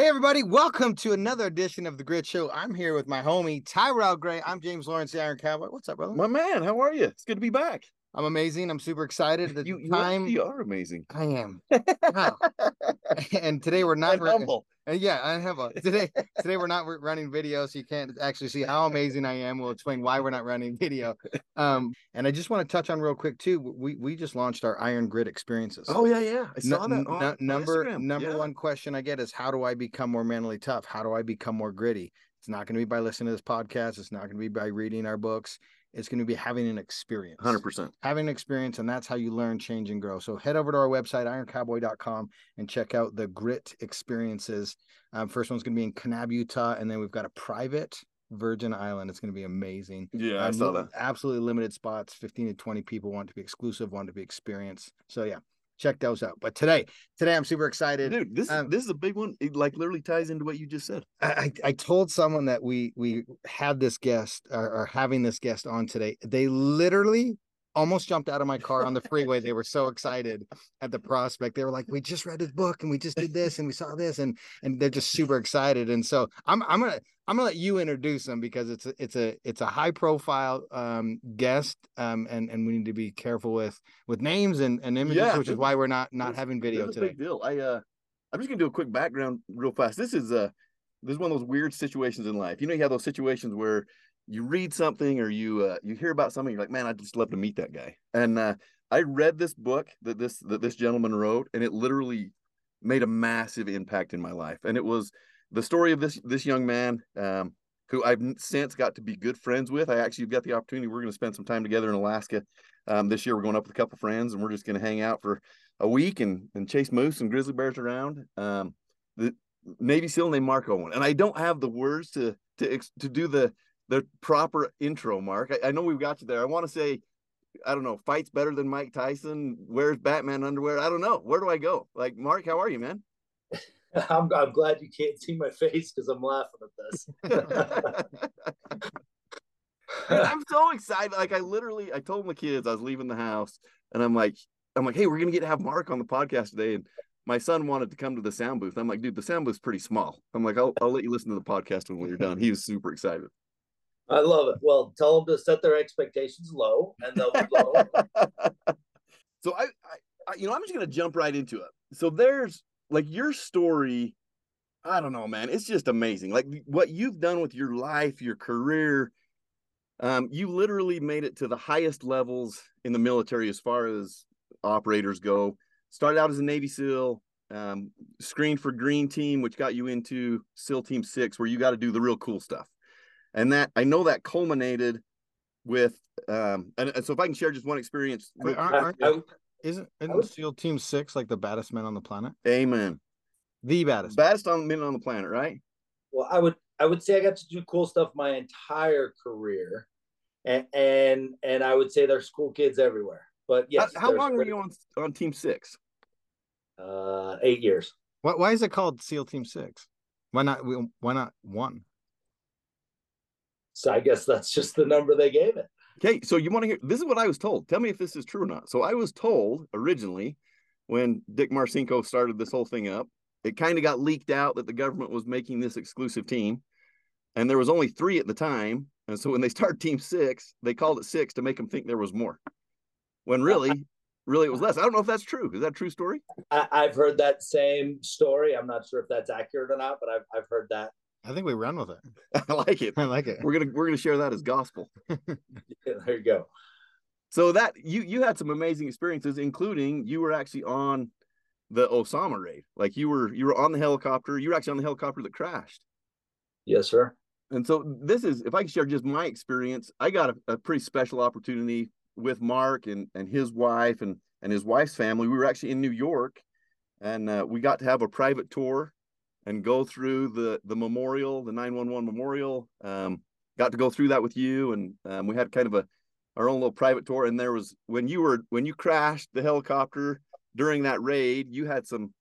Hey, everybody, welcome to another edition of The Grit Show. I'm here with my homie, Tyrell Gray. I'm James Lawrence, the Iron Cowboy. What's up, brother? My man, how are you? It's good to be back. I'm amazing. I'm super excited. The You, you, time you are amazing. I am. Wow. and today we're not run- humble. uh, yeah, I have a today. Today we're not running video, so you can't actually see how amazing I am. We'll explain why we're not running video. Um, and I just want to touch on real quick too. We we just launched our Iron Grit experiences. Oh yeah, yeah. I saw that. on, on number Instagram. number Yeah. one question I get is how do I become more mentally tough? How do I become more gritty? It's not going to be by listening to this podcast. It's not going to be by reading our books. It's going to be having an experience. Hundred percent. Having an experience, and that's how you learn, change, and grow. So head over to our website, ironcowboy.com, and check out the grit experiences. Um, first one's going to be in Kanab, Utah, and then we've got a private Virgin Island. It's going to be amazing. Yeah, I Um, saw that. Absolutely limited spots, 15 to 20 people want to be exclusive, want to be experienced. So yeah, check those out. But today, today I'm super excited. Dude, this um, this is a big one. It like literally ties into what you just said. I, I told someone that we we had this guest or, or having this guest on today. They literally almost jumped out of my car on the freeway. They were so excited at the prospect. They were like, "We just read his book and we just did this and we saw this and and they're just super excited." And so I'm I'm gonna I'm gonna let you introduce them because it's a, it's a it's a high profile um, guest um, and and we need to be careful with with names and, and images, Yeah, which is why we're not not having video today. Big deal. I uh, I'm just gonna do a quick background real fast. This is uh, this is one of those weird situations in life. You know, you have those situations where you read something or you uh, you hear about something, you're like, man, I'd just love to meet that guy. And uh, I read this book that this that this gentleman wrote, and it literally made a massive impact in my life. And it was the story of this this young man um, who I've since got to be good friends with. I actually got the opportunity. We're going to spend some time together in Alaska um, this year. We're going up with a couple friends, and we're just going to hang out for a week and and chase moose and grizzly bears around. Um, the Navy SEAL named Mark Owen, and I don't have the words to to to do the the proper intro. Mark, I, I know we've got you there. I want to say, I don't know, fights better than Mike Tyson. Wears Batman underwear. I don't know. Where do I go? Like Mark, how are you, man? I'm, I'm glad you can't see my face because I'm laughing at this. Dude, I'm so excited. Like I literally, I told my kids I was leaving the house, and I'm like, I'm like, hey, we're gonna get to have Mark on the podcast today, and my son wanted to come to the sound booth. I'm like, dude, the sound booth's pretty small. I'm like, I'll, I'll let you listen to the podcast when you're done. He was super excited. I love it. Well, tell them to set their expectations low, and they'll be low. so I, I, you know, I'm just gonna jump right into it. So there's like your story. I don't know, man. It's just amazing. Like what you've done with your life, your career. Um, you literally made it to the highest levels in the military as far as operators go. Started out as a Navy SEAL, um, screened for Green Team, which got you into SEAL Team Six, where you got to do the real cool stuff. And that I know that culminated with um and, and so if I can share just one experience. Wait, aren't- aren't- Isn't isn't would- SEAL Team Six like the baddest men on the planet? Amen. The baddest. Baddest on men on the planet, right? well, I would I would say I got to do cool stuff my entire career, and and, and I would say there's cool kids everywhere. But yes, how, how long were you on on Team Six? Uh, eight years. Why, why is it called SEAL Team Six? Why not? Why not one? So I guess that's just the number they gave it. Okay, so you want to hear this is what I was told. Tell me if this is true or not. So I was told originally when Dick Marcinko started this whole thing up, it kind of got leaked out that the government was making this exclusive team. And there was only three at the time. And so when they started team six, they called it six to make them think there was more. When really, really it was less. I don't know if that's true. Is that a true story? I, I've heard that same story. I'm not sure if that's accurate or not, but I've I've heard that. I think we run with it. I like it. I like it. We're gonna we're gonna share that as gospel. yeah, there you go. So that you you had some amazing experiences, including you were actually on the Osama raid. Like you were you were on the helicopter. You were actually on the helicopter that crashed. Yes, sir. And so this is if I can share just my experience, I got a, a pretty special opportunity with Mark and and his wife and and his wife's family. We were actually in New York, and uh, we got to have a private tour and go through the the memorial, the 911 memorial. Um, got to go through that with you, and um, we had kind of a our own little private tour. And there was when you were when you crashed the helicopter during that raid, you had some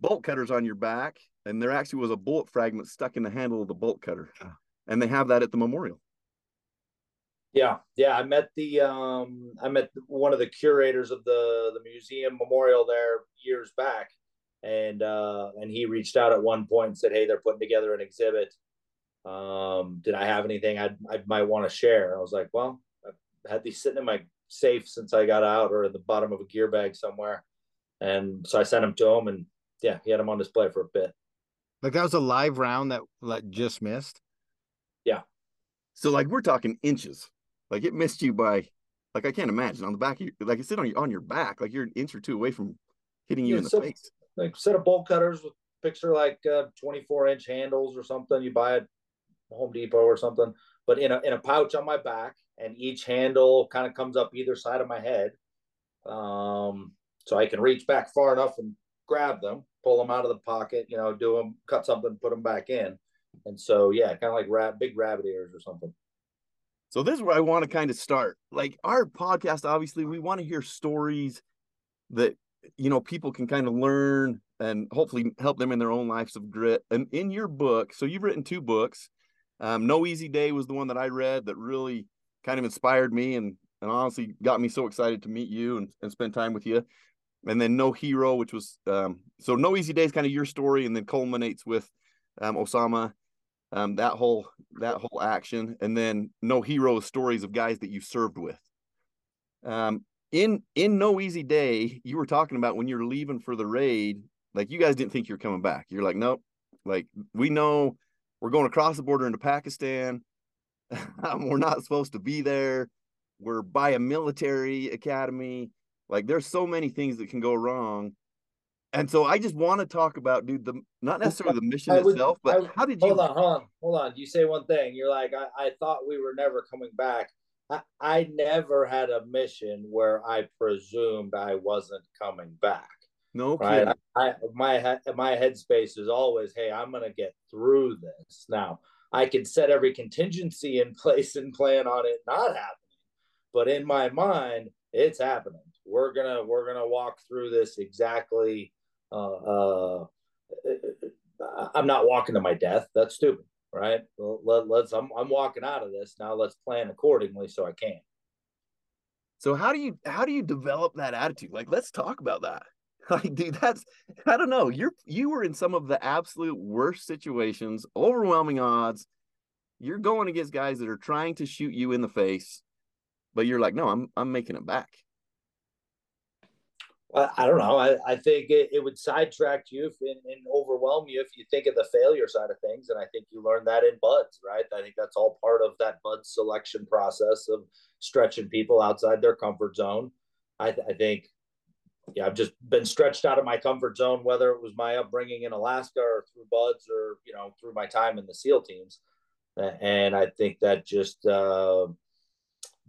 bolt cutters on your back, and there actually was a bullet fragment stuck in the handle of the bolt cutter, and they have that at the memorial. Yeah, yeah. I met the um, I met one of the curators of the the museum memorial there years back, and uh, and he reached out at one point and said, "Hey, they're putting together an exhibit. Um, did I have anything I'd, I might want to share?" I was like, "Well, I've had these sitting in my safe since I got out, or at the bottom of a gear bag somewhere." And so I sent them to him, and yeah, he had them on display for a bit. Like that was a live round that like just missed. Yeah. So like we're talking inches. Like it missed you by like I can't imagine on the back of your like it's on your on your back, like you're an inch or two away from hitting you yeah, in the so, face. Like set of bolt cutters with picture like uh, 24 inch handles or something you buy at Home Depot or something, but in a in a pouch on my back, and each handle kind of comes up either side of my head, um, so I can reach back far enough and grab them, pull them out of the pocket, you know, do them, cut something, put them back in, and so yeah, kind of like rat, big rabbit ears or something. So this is where I want to kind of start. Like our podcast, obviously, we want to hear stories that you know people can kind of learn and hopefully help them in their own lives of grit. And in your book, so you've written two books. Um, no Easy Day was the one that I read that really kind of inspired me and and honestly got me so excited to meet you and, and spend time with you. And then No Hero, which was um, so No Easy Day is kind of your story, and then culminates with um, Osama, um, that whole that whole action, and then No Hero stories of guys that you served with. Um, in in No Easy Day, you were talking about when you're leaving for the raid, like you guys didn't think you're coming back. You're like, nope, like we know we're going across the border into Pakistan. we're not supposed to be there. We're by a military academy. Like there's so many things that can go wrong. And so I just want to talk about, dude, the not necessarily the mission would, itself, but would, how did you hold on, hold on, hold on. You say one thing. You're like, I, I thought we were never coming back. I, I never had a mission where I presumed I wasn't coming back. No, right. I, I, my my headspace is always, hey, I'm gonna get through this. Now I can set every contingency in place and plan on it not happening, but in my mind, it's happening. We're gonna we're gonna walk through this exactly. Uh, uh, I'm not walking to my death. That's stupid, right? Let, let's. I'm I'm walking out of this now. Let's plan accordingly so I can. So how do you how do you develop that attitude? Like, let's talk about that. Like, dude, that's I don't know. You're you were in some of the absolute worst situations, overwhelming odds. You're going against guys that are trying to shoot you in the face, but you're like, no, I'm I'm making it back. I don't know. I, I think it, it would sidetrack you and, and overwhelm you if you think of the failure side of things. And I think you learn that in BUD/S, right? I think that's all part of that bud selection process of stretching people outside their comfort zone. I, I think yeah, I've just been stretched out of my comfort zone, whether it was my upbringing in Alaska or through BUD/S or, you know, through my time in the SEAL teams. And I think that just uh,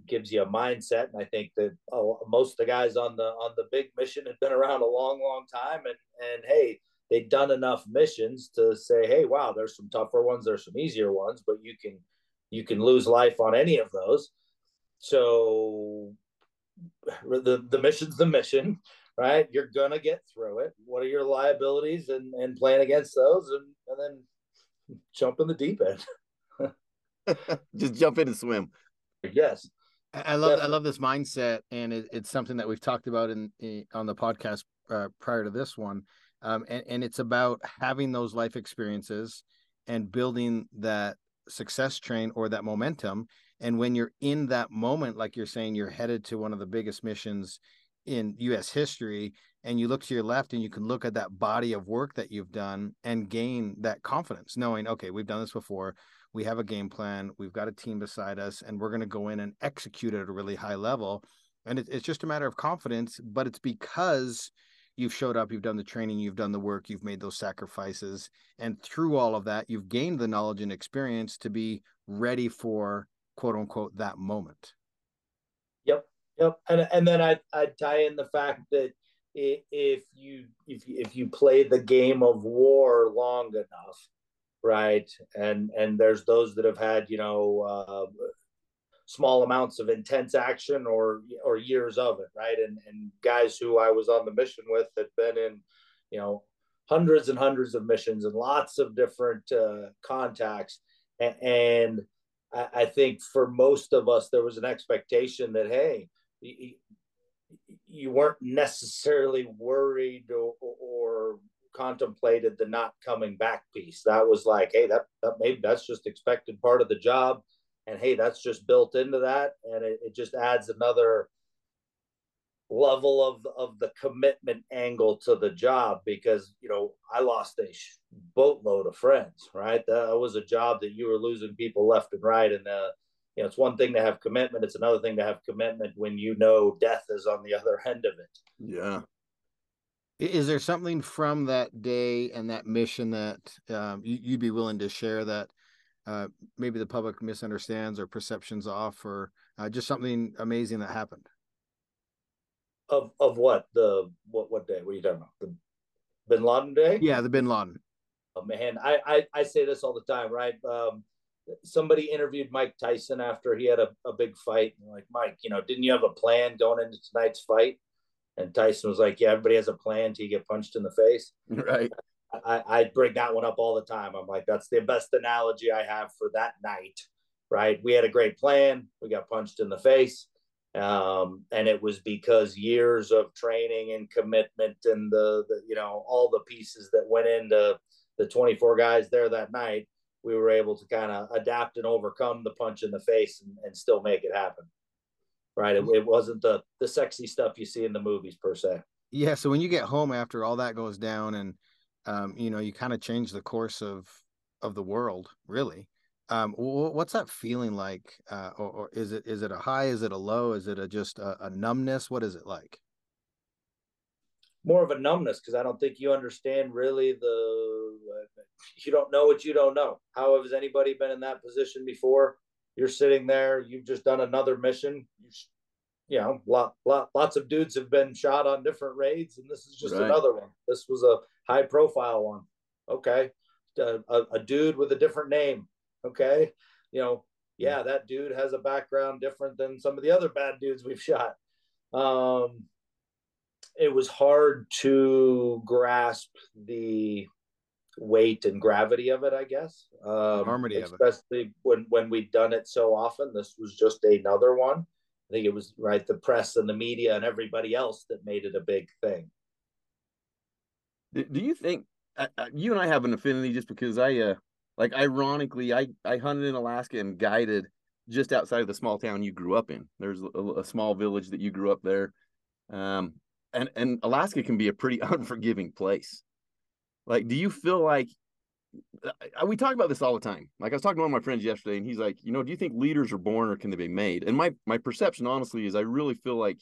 gives you a mindset. And I think that oh, most of the guys on the on the big mission have been around a long, long time. And and hey, they've done enough missions to say, hey, wow, there's some tougher ones, there's some easier ones, but you can you can lose life on any of those. So the the mission's the mission right? You're gonna get through it. What are your liabilities and and plan against those and and then jump in the deep end. Just jump in and swim. Yes. I love Definitely. I love this mindset, and it, it's something that we've talked about in, in on the podcast uh, prior to this one, um, and and it's about having those life experiences and building that success train or that momentum. And when you're in that moment, like you're saying, you're headed to one of the biggest missions in US history and you look to your left and you can look at that body of work that you've done and gain that confidence knowing okay we've done this before we have a game plan we've got a team beside us and we're going to go in and execute at a really high level and it, it's just a matter of confidence but it's because you've showed up you've done the training you've done the work you've made those sacrifices and through all of that you've gained the knowledge and experience to be ready for quote unquote that moment Yep, Yep. and and then I I tie in the fact that if you if if you play the game of war long enough, right, and and there's those that have had you know uh, small amounts of intense action or or years of it, right, and and guys who I was on the mission with had been in, you know, hundreds and hundreds of missions and lots of different uh, contacts, and, and I, I think for most of us there was an expectation that hey you weren't necessarily worried or, or contemplated the not coming back piece. That was like, hey, that, that maybe that's just expected part of the job. And hey, that's just built into that. And it, it just adds another level of of the commitment angle to the job because you know I lost a boatload of friends right that was a job that you were losing people left and right and uh you know it's one thing to have commitment it's another thing to have commitment when you know death is on the other end of it yeah is there something from that day and that mission that um, you'd be willing to share that uh, maybe the public misunderstands or perceptions off or uh, just something amazing that happened? Of of what? The what what day? What are you talking about? The bin laden day? Yeah the bin laden. Oh man. I i, I say this all the time right? Um somebody interviewed mike tyson after he had a, a big fight. And like mike you know didn't you have a plan going into tonight's fight and Tyson was like, "Yeah, everybody has a plan till you get punched in the face." Right. I, I bring that one up all the time. I'm like, that's the best analogy I have for that night. Right. We had a great plan. We got punched in the face. Um, and it was because years of training and commitment and the, the, you know, all the pieces that went into the 24 guys there that night, we were able to kind of adapt and overcome the punch in the face and, and still make it happen right? It, it wasn't the the sexy stuff you see in the movies per se. Yeah. So when you get home after all that goes down, and um, you know, you kind of change the course of of the world, really. Um, what's that feeling like? Uh, or, or, is it is it a high? Is it a low? Is it a just a, a numbness? What is it like? More of a numbness because I don't think you understand really the. You don't know what you don't know. How has anybody been in that position before? You're sitting there, you've just done another mission. You, you know, lot, lot, lots of dudes have been shot on different raids, and this is just right. another one. This was a high profile one. Okay. A, a, a dude with a different name. Okay. You know, yeah, that dude has a background different than some of the other bad dudes we've shot. Um, it was hard to grasp the weight and gravity of it, I guess. Um, Harmony especially when when we'd done it so often. This was just another one. I think it was right the press and the media and everybody else that made it a big thing. Do you think uh, uh, you and I have an affinity just because I uh like ironically I I hunted in Alaska and guided just outside of the small town you grew up in. There's a, a small village that you grew up there. Um and and Alaska can be a pretty unforgiving place. Like, do you feel like uh, we talk about this all the time? Like I was talking to one of my friends yesterday, and he's like, you know, do you think leaders are born or can they be made? And my my perception, honestly, is I really feel like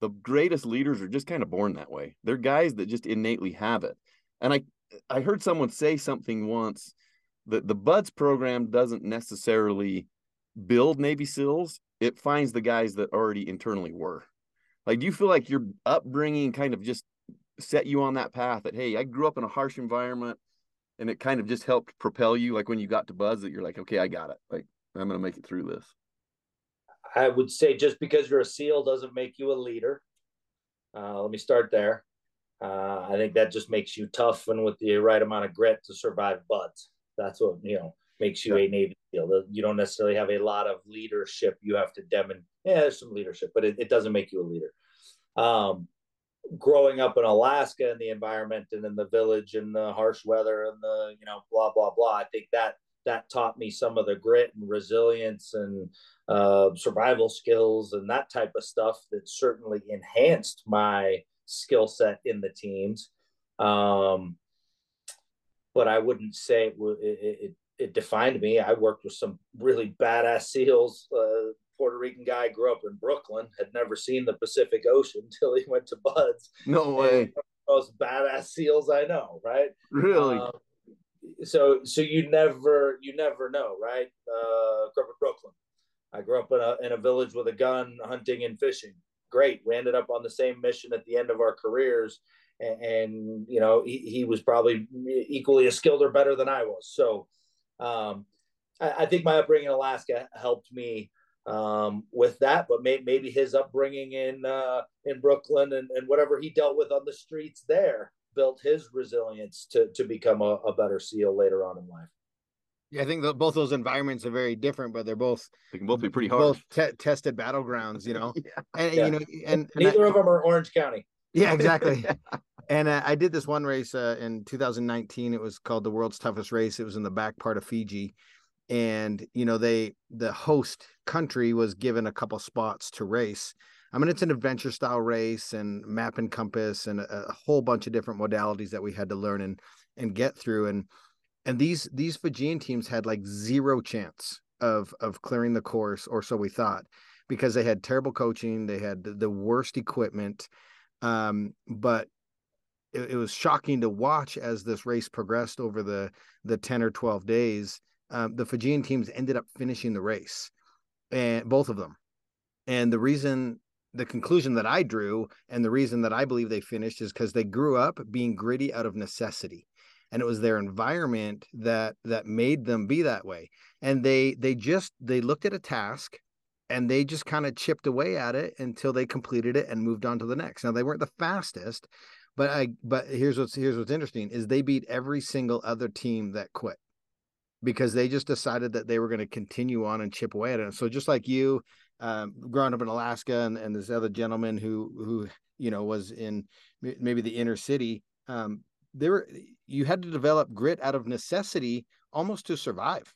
the greatest leaders are just kind of born that way. They're guys that just innately have it. And I I heard someone say something once that the BUD/S program doesn't necessarily build Navy SEALs; it finds the guys that already internally were. Like, do you feel like your upbringing kind of just set you on that path that hey i grew up in a harsh environment and it kind of just helped propel you like when you got to BUD/S that you're like okay i got it. Like i'm gonna make it through this. I would say just because you're a seal doesn't make you a leader. Uh, let me start there. Uh, i think that just makes you tough and with the right amount of grit to survive BUD/S that's what you know makes you yeah. a navy seal. You don't necessarily have a lot of leadership you have to demonstrate. Yeah there's some leadership but it, it doesn't make you a leader. Um, growing up in Alaska and the environment and in the village and the harsh weather and the you know blah blah blah. I think that that taught me some of the grit and resilience and uh, survival skills and that type of stuff that certainly enhanced my skill set in the teams. Um, but I wouldn't say it, it, it, it, defined me. I worked with some really badass SEALs uh, Puerto Rican guy, grew up in Brooklyn, had never seen the Pacific Ocean until he went to BUD/S. No way. Most badass seals I know, right? Really? Um, so, so you never, you never know, right? Uh, grew up in Brooklyn. I grew up in a in a village with a gun, hunting and fishing. Great. We ended up on the same mission at the end of our careers, and, and you know he, he was probably equally as skilled or better than I was. So, um, I, I think my upbringing in Alaska helped me um, with that, but may, maybe his upbringing in uh, in Brooklyn and, and whatever he dealt with on the streets there built his resilience to to become a, a better SEAL later on in life. Yeah, I think the, both those environments are very different, but they're both they can both be pretty hard. Both te- tested battlegrounds, you know. yeah. And yeah. you know, and, and neither of them are Orange County. Yeah, exactly. And uh, I did this one race uh, in 2019. It was called the world's toughest race. It was in the back part of Fiji, and you know they the host country was given a couple spots to race. I mean, it's an adventure style race and map and compass and a, a whole bunch of different modalities that we had to learn and and get through. And and these these Fijian teams had like zero chance of of clearing the course, or so we thought, because they had terrible coaching, they had the, worst equipment. Um, but it, it, was shocking to watch as this race progressed over the the 10 or 12 days. Um, the Fijian teams ended up finishing the race, and both of them. And the reason, the conclusion that I drew, and the reason that I believe they finished is because they grew up being gritty out of necessity. And it was their environment that that made them be that way. And they they just they looked at a task and they just kind of chipped away at it until they completed it and moved on to the next. Now they weren't the fastest but i but here's what's here's what's interesting is they beat every single other team that quit because they just decided that they were going to continue on and chip away at it. So just like you um, growing up in alaska and, and this other gentleman who who you know was in maybe the inner city um, there you had to develop grit out of necessity almost to survive.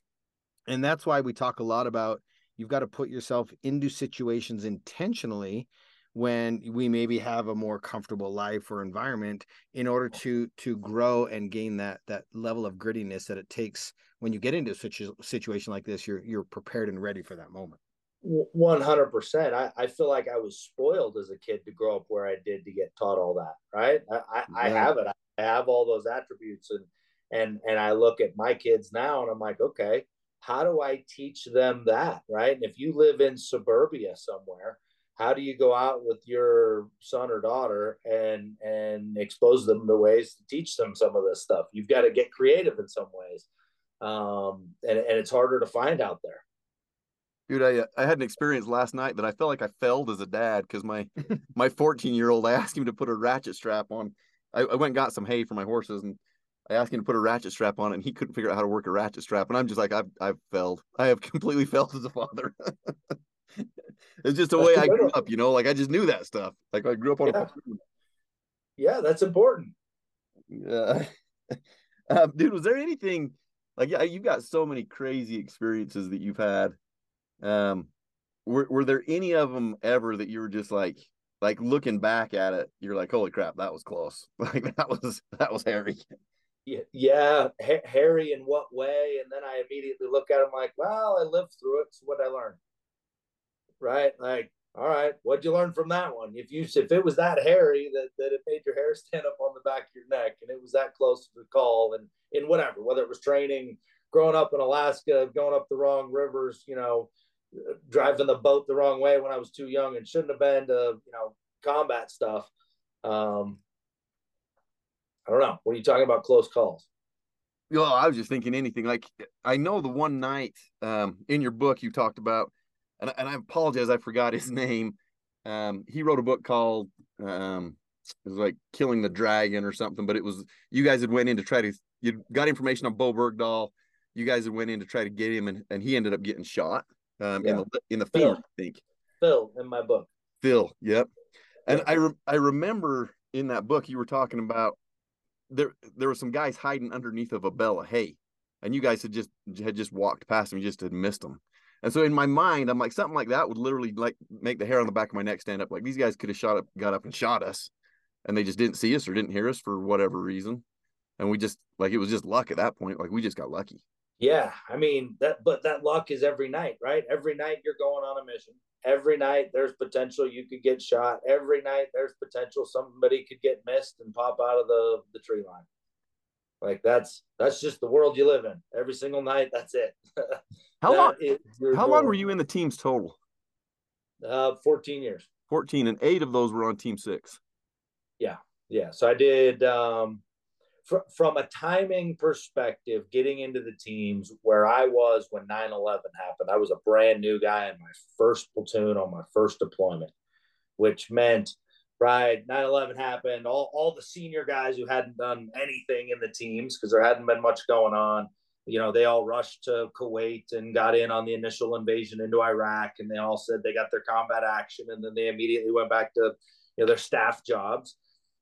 And that's why we talk a lot about you've got to put yourself into situations intentionally when we maybe have a more comfortable life or environment in order to to grow and gain that that level of grittiness that it takes when you get into such a situation like this you're you're prepared and ready for that moment. 100% I, I feel like i was spoiled as a kid to grow up where i did to get taught all that right? I, I, yeah. I have it. I have all those attributes and and and i look at my kids now and i'm like okay how do i teach them that? Right? And if you live in suburbia somewhere how do you go out with your son or daughter and and expose them to ways to teach them some of this stuff? You've got to get creative in some ways um, and, and it's harder to find out there. Dude i i had an experience last night that i felt like i failed as a dad because my my 14 year old i asked him to put a ratchet strap on. I, I, went and got some hay for my horses and i asked him to put a ratchet strap on and he couldn't figure out how to work a ratchet strap and i'm just like i've, I've failed. I have completely failed as a father it's just the way I grew up, you know. Like I just knew that stuff. Like I grew up on. Yeah, yeah that's important. Yeah, uh, dude. Was there anything like yeah? You've got so many crazy experiences that you've had. Um, were were there any of them ever that you were just like like looking back at it, you're like, holy crap, that was close. Like that was that was hairy. Yeah, yeah, hairy in what way? And then I immediately look at him like, well, I lived through it. So what I learned right? Like, all right, what'd you learn from that one? If you if it was that hairy that, that it made your hair stand up on the back of your neck and it was that close to the call and in whatever, whether it was training, growing up in Alaska, going up the wrong rivers, you know, driving the boat the wrong way when I was too young and shouldn't have been to, you know, combat stuff. Um, I don't know. What are you talking about? Close calls. Well, I was just thinking anything like I know the one night um, in your book you talked about and, and I apologize, I forgot his name. Um, he wrote a book called um, it was like Killing the Dragon or something, but it was you guys had went in to try to you got information on Bowe Bergdahl. You guys had went in to try to get him, and, and he ended up getting shot um, yeah. in the in the femur, I think. Phil in my book. Phil, yep. And I re- I remember in that book you were talking about there there were some guys hiding underneath of a bale of hay, and you guys had just had just walked past them, you just had missed them. And so in my mind, I'm like, something like that would literally like make the hair on the back of my neck stand up. Like these guys could have shot up, got up and shot us, and they just didn't see us or didn't hear us for whatever reason. And we just like it was just luck at that point. Like we just got lucky. Yeah, I mean that, but that luck is every night, right? Every night you're going on a mission. Every night there's potential you could get shot. Every night there's potential somebody could get missed and pop out of the the tree line. Like that's that's just the world you live in. Every single night, that's it. how long? How long were you in the teams total? Uh, fourteen years. Fourteen, and eight of those were on Team Six. Yeah, yeah. So I did. Um, fr- from a timing perspective, getting into the teams where I was when 9-11 happened, I was a brand new guy in my first platoon on my first deployment, which meant right 9-11 happened all, all the senior guys who hadn't done anything in the teams because there hadn't been much going on you know they all rushed to kuwait and got in on the initial invasion into iraq and they all said they got their combat action and then they immediately went back to you know their staff jobs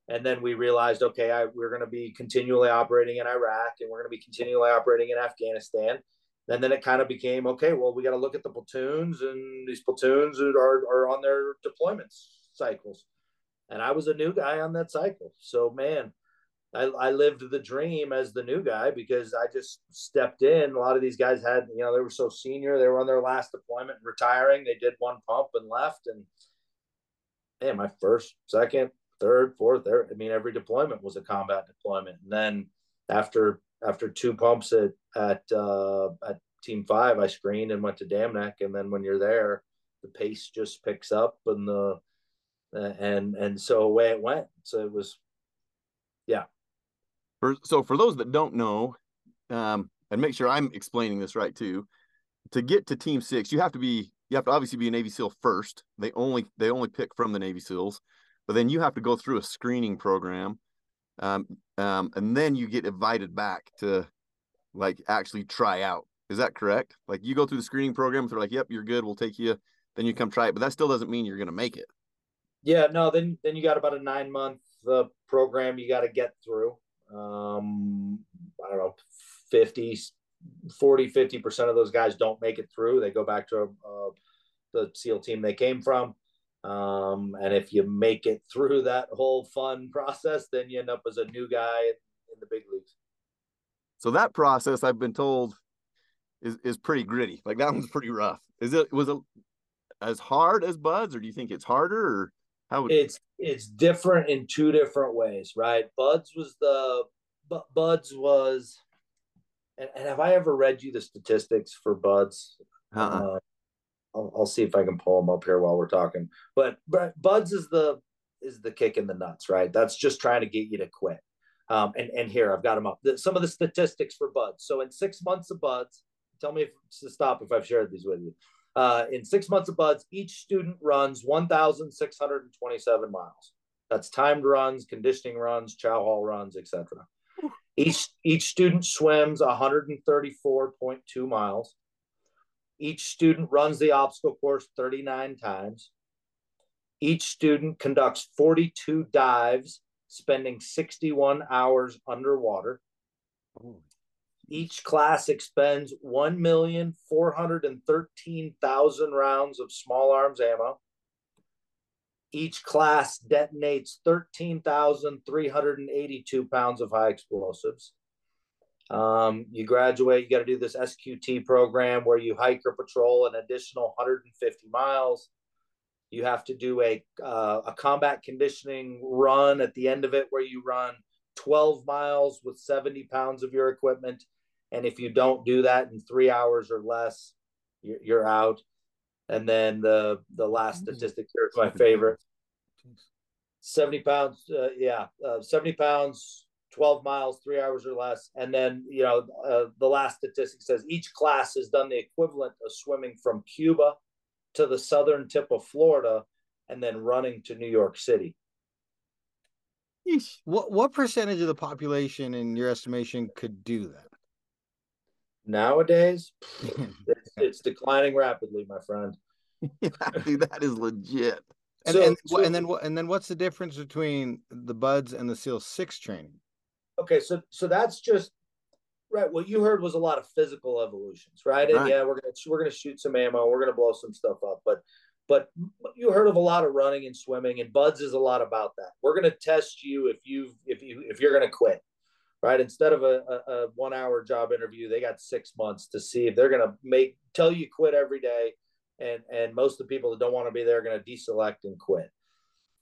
and then we realized, okay, I, we're going to be continually operating in Iraq, and we're going to be continually operating in Afghanistan. And then it kind of became, okay, well, we got to look at the platoons, and these platoons are are on their deployments cycles. And I was a new guy on that cycle, so man, I, I lived the dream as the new guy because I just stepped in. A lot of these guys had, you know, they were so senior, they were on their last deployment, retiring. They did one pump and left, and man, my first, second, third, fourth, third. I mean, every deployment was a combat deployment. And then after after two pumps at at uh, at Team Five, I screened and went to Dam Neck. And then when you're there, the pace just picks up, and the and and so away it went. So it was, yeah. For so for those that don't know, um, and make sure I'm explaining this right too. To get to Team Six, you have to be you have to obviously be a Navy SEAL first. They only they only pick from the Navy SEALs but then you have to go through a screening program um, um, and then you get invited back to like actually try out is that correct like you go through the screening program they're like yep you're good we'll take you then you come try it but that still doesn't mean you're going to make it yeah no then then you got about a nine month uh, program you got to get through um i don't know 50 40 50% of those guys don't make it through they go back to uh, the seal team they came from um, and if you make it through that whole fun process, then you end up as a new guy in the big leagues. So that process, I've been told, is is pretty gritty. Like that one's pretty rough. Is it was it as hard as BUD/S, or do you think it's harder, or how? Would... It's it's different in two different ways, right? BUD/S was the BUD/S was, and, and have I ever read you the statistics for BUD/S? Uh-uh. Uh, I'll, I'll, see if I can pull them up here while we're talking. But, but BUD/S is the is the kick in the nuts, right? That's just trying to get you to quit. Um, and and here I've got them up. The, some of the statistics for BUD/S. So in six months of BUD/S, tell me if, to stop if I've shared these with you. Uh, in six months of BUD/S, each student runs 1,627 miles. That's timed runs, conditioning runs, chow hall runs, etc. Each each student swims 134.2 miles. Each student runs the obstacle course 39 times. Each student conducts 42 dives, spending 61 hours underwater. Each class expends 1,413,000 rounds of small arms ammo. Each class detonates 13,382 pounds of high explosives. Um, you graduate, you got to do this SQT program where you hike or patrol an additional 150 miles. You have to do a uh, a combat conditioning run at the end of it where you run 12 miles with 70 pounds of your equipment. And if you don't do that in three hours or less, you're, you're out. And then the the last statistic here is my favorite. 70 pounds, uh, yeah, uh, 70 pounds 12 miles, three hours or less. And then, you know, uh, the last statistic says each class has done the equivalent of swimming from Cuba to the southern tip of Florida and then running to New York City. What what percentage of the population, in your estimation, could do that? Nowadays, it's, it's, declining rapidly, my friend. yeah, dude, that is legit. And, so, and, so, and then and then what's the difference between the BUD/S and the SEAL Six training? okay, so so that's just right. What you heard was a lot of physical evolutions, right? And right. yeah, we're gonna we're gonna shoot some ammo, we're gonna blow some stuff up, but but you heard of a lot of running and swimming, and BUD/S is a lot about that. We're gonna test you if you if you if you're gonna quit, right? Instead of a, a, a one hour job interview, they got six months to see if they're gonna make tell you quit every day, and and most of the people that don't want to be there are gonna deselect and quit.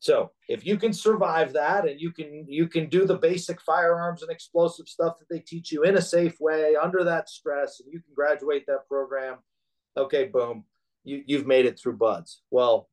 So if you can survive that and you can you can do the basic firearms and explosive stuff that they teach you in a safe way under that stress and you can graduate that program, okay, boom, you, you've made it through BUD/S. Well,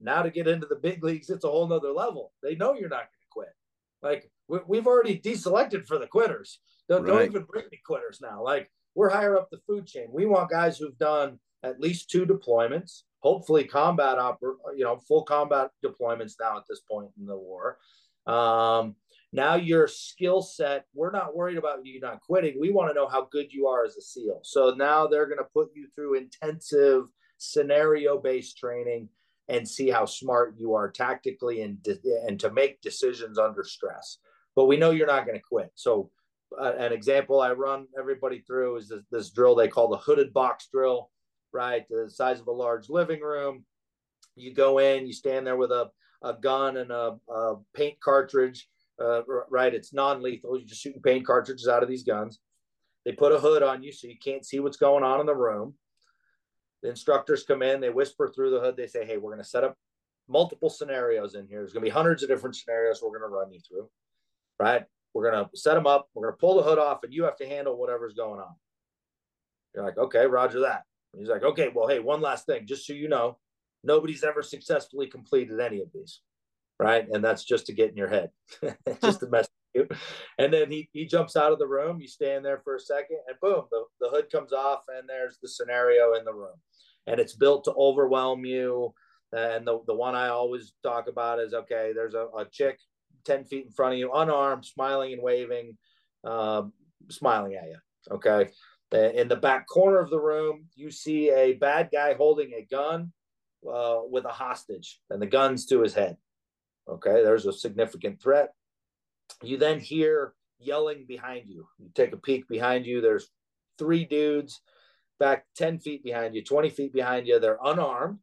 now to get into the big leagues, it's a whole nother level. They know you're not going to quit. Like we, have already deselected for the quitters. Don't, right. don't even bring me quitters now. Like we're higher up the food chain. We want guys who've done at least two deployments hopefully combat oper- you know full combat deployments now at this point in the war um, now your skill set we're not worried about you not quitting we want to know how good you are as a seal so now they're going to put you through intensive scenario based training and see how smart you are tactically and and to make decisions under stress. But we know you're not going to quit. So uh, an example I run everybody through is this, this drill they call the hooded box drill, right? The size of a large living room. You go in, you stand there with a, a gun and a, a paint cartridge, uh, right? It's non lethal. You're just shooting paint cartridges out of these guns. They put a hood on you so you can't see what's going on in the room. The instructors come in, they whisper through the hood, they say, Hey, we're going to set up multiple scenarios in here. There's going to be hundreds of different scenarios we're going to run you through, right? We're going to set them up. We're going to pull the hood off, and you have to handle whatever's going on. You're like, okay, Roger that. And he's like, okay, well, hey, one last thing, just so you know, nobody's ever successfully completed any of these, right? And that's just to get in your head, just to mess with you. And then he, he jumps out of the room. You stand there for a second, and boom, the, the hood comes off, and there's the scenario in the room. And it's built to overwhelm you. And the, the one I always talk about is okay, there's a, a chick 10 feet in front of you, unarmed, smiling and waving, uh, smiling at you. Okay. In the back corner of the room, you see a bad guy holding a gun uh, with a hostage, and the gun's to his head. Okay. There's a significant threat. You then hear yelling behind you. You take a peek behind you. There's three dudes back 10 feet behind you, 20 feet behind you. They're unarmed,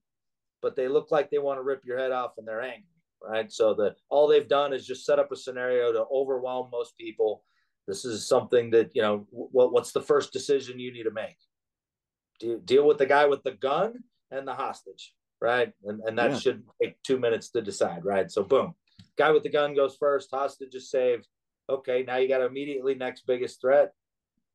but they look like they want to rip your head off and they're angry right? So the all they've done is just set up a scenario to overwhelm most people. This is something that you know. What what's the first decision you need to make? Do deal with the guy with the gun and the hostage, right? And and that yeah. should take two minutes to decide, right? So boom, guy with the gun goes first. Hostage is saved. Okay, now you got immediately next biggest threat.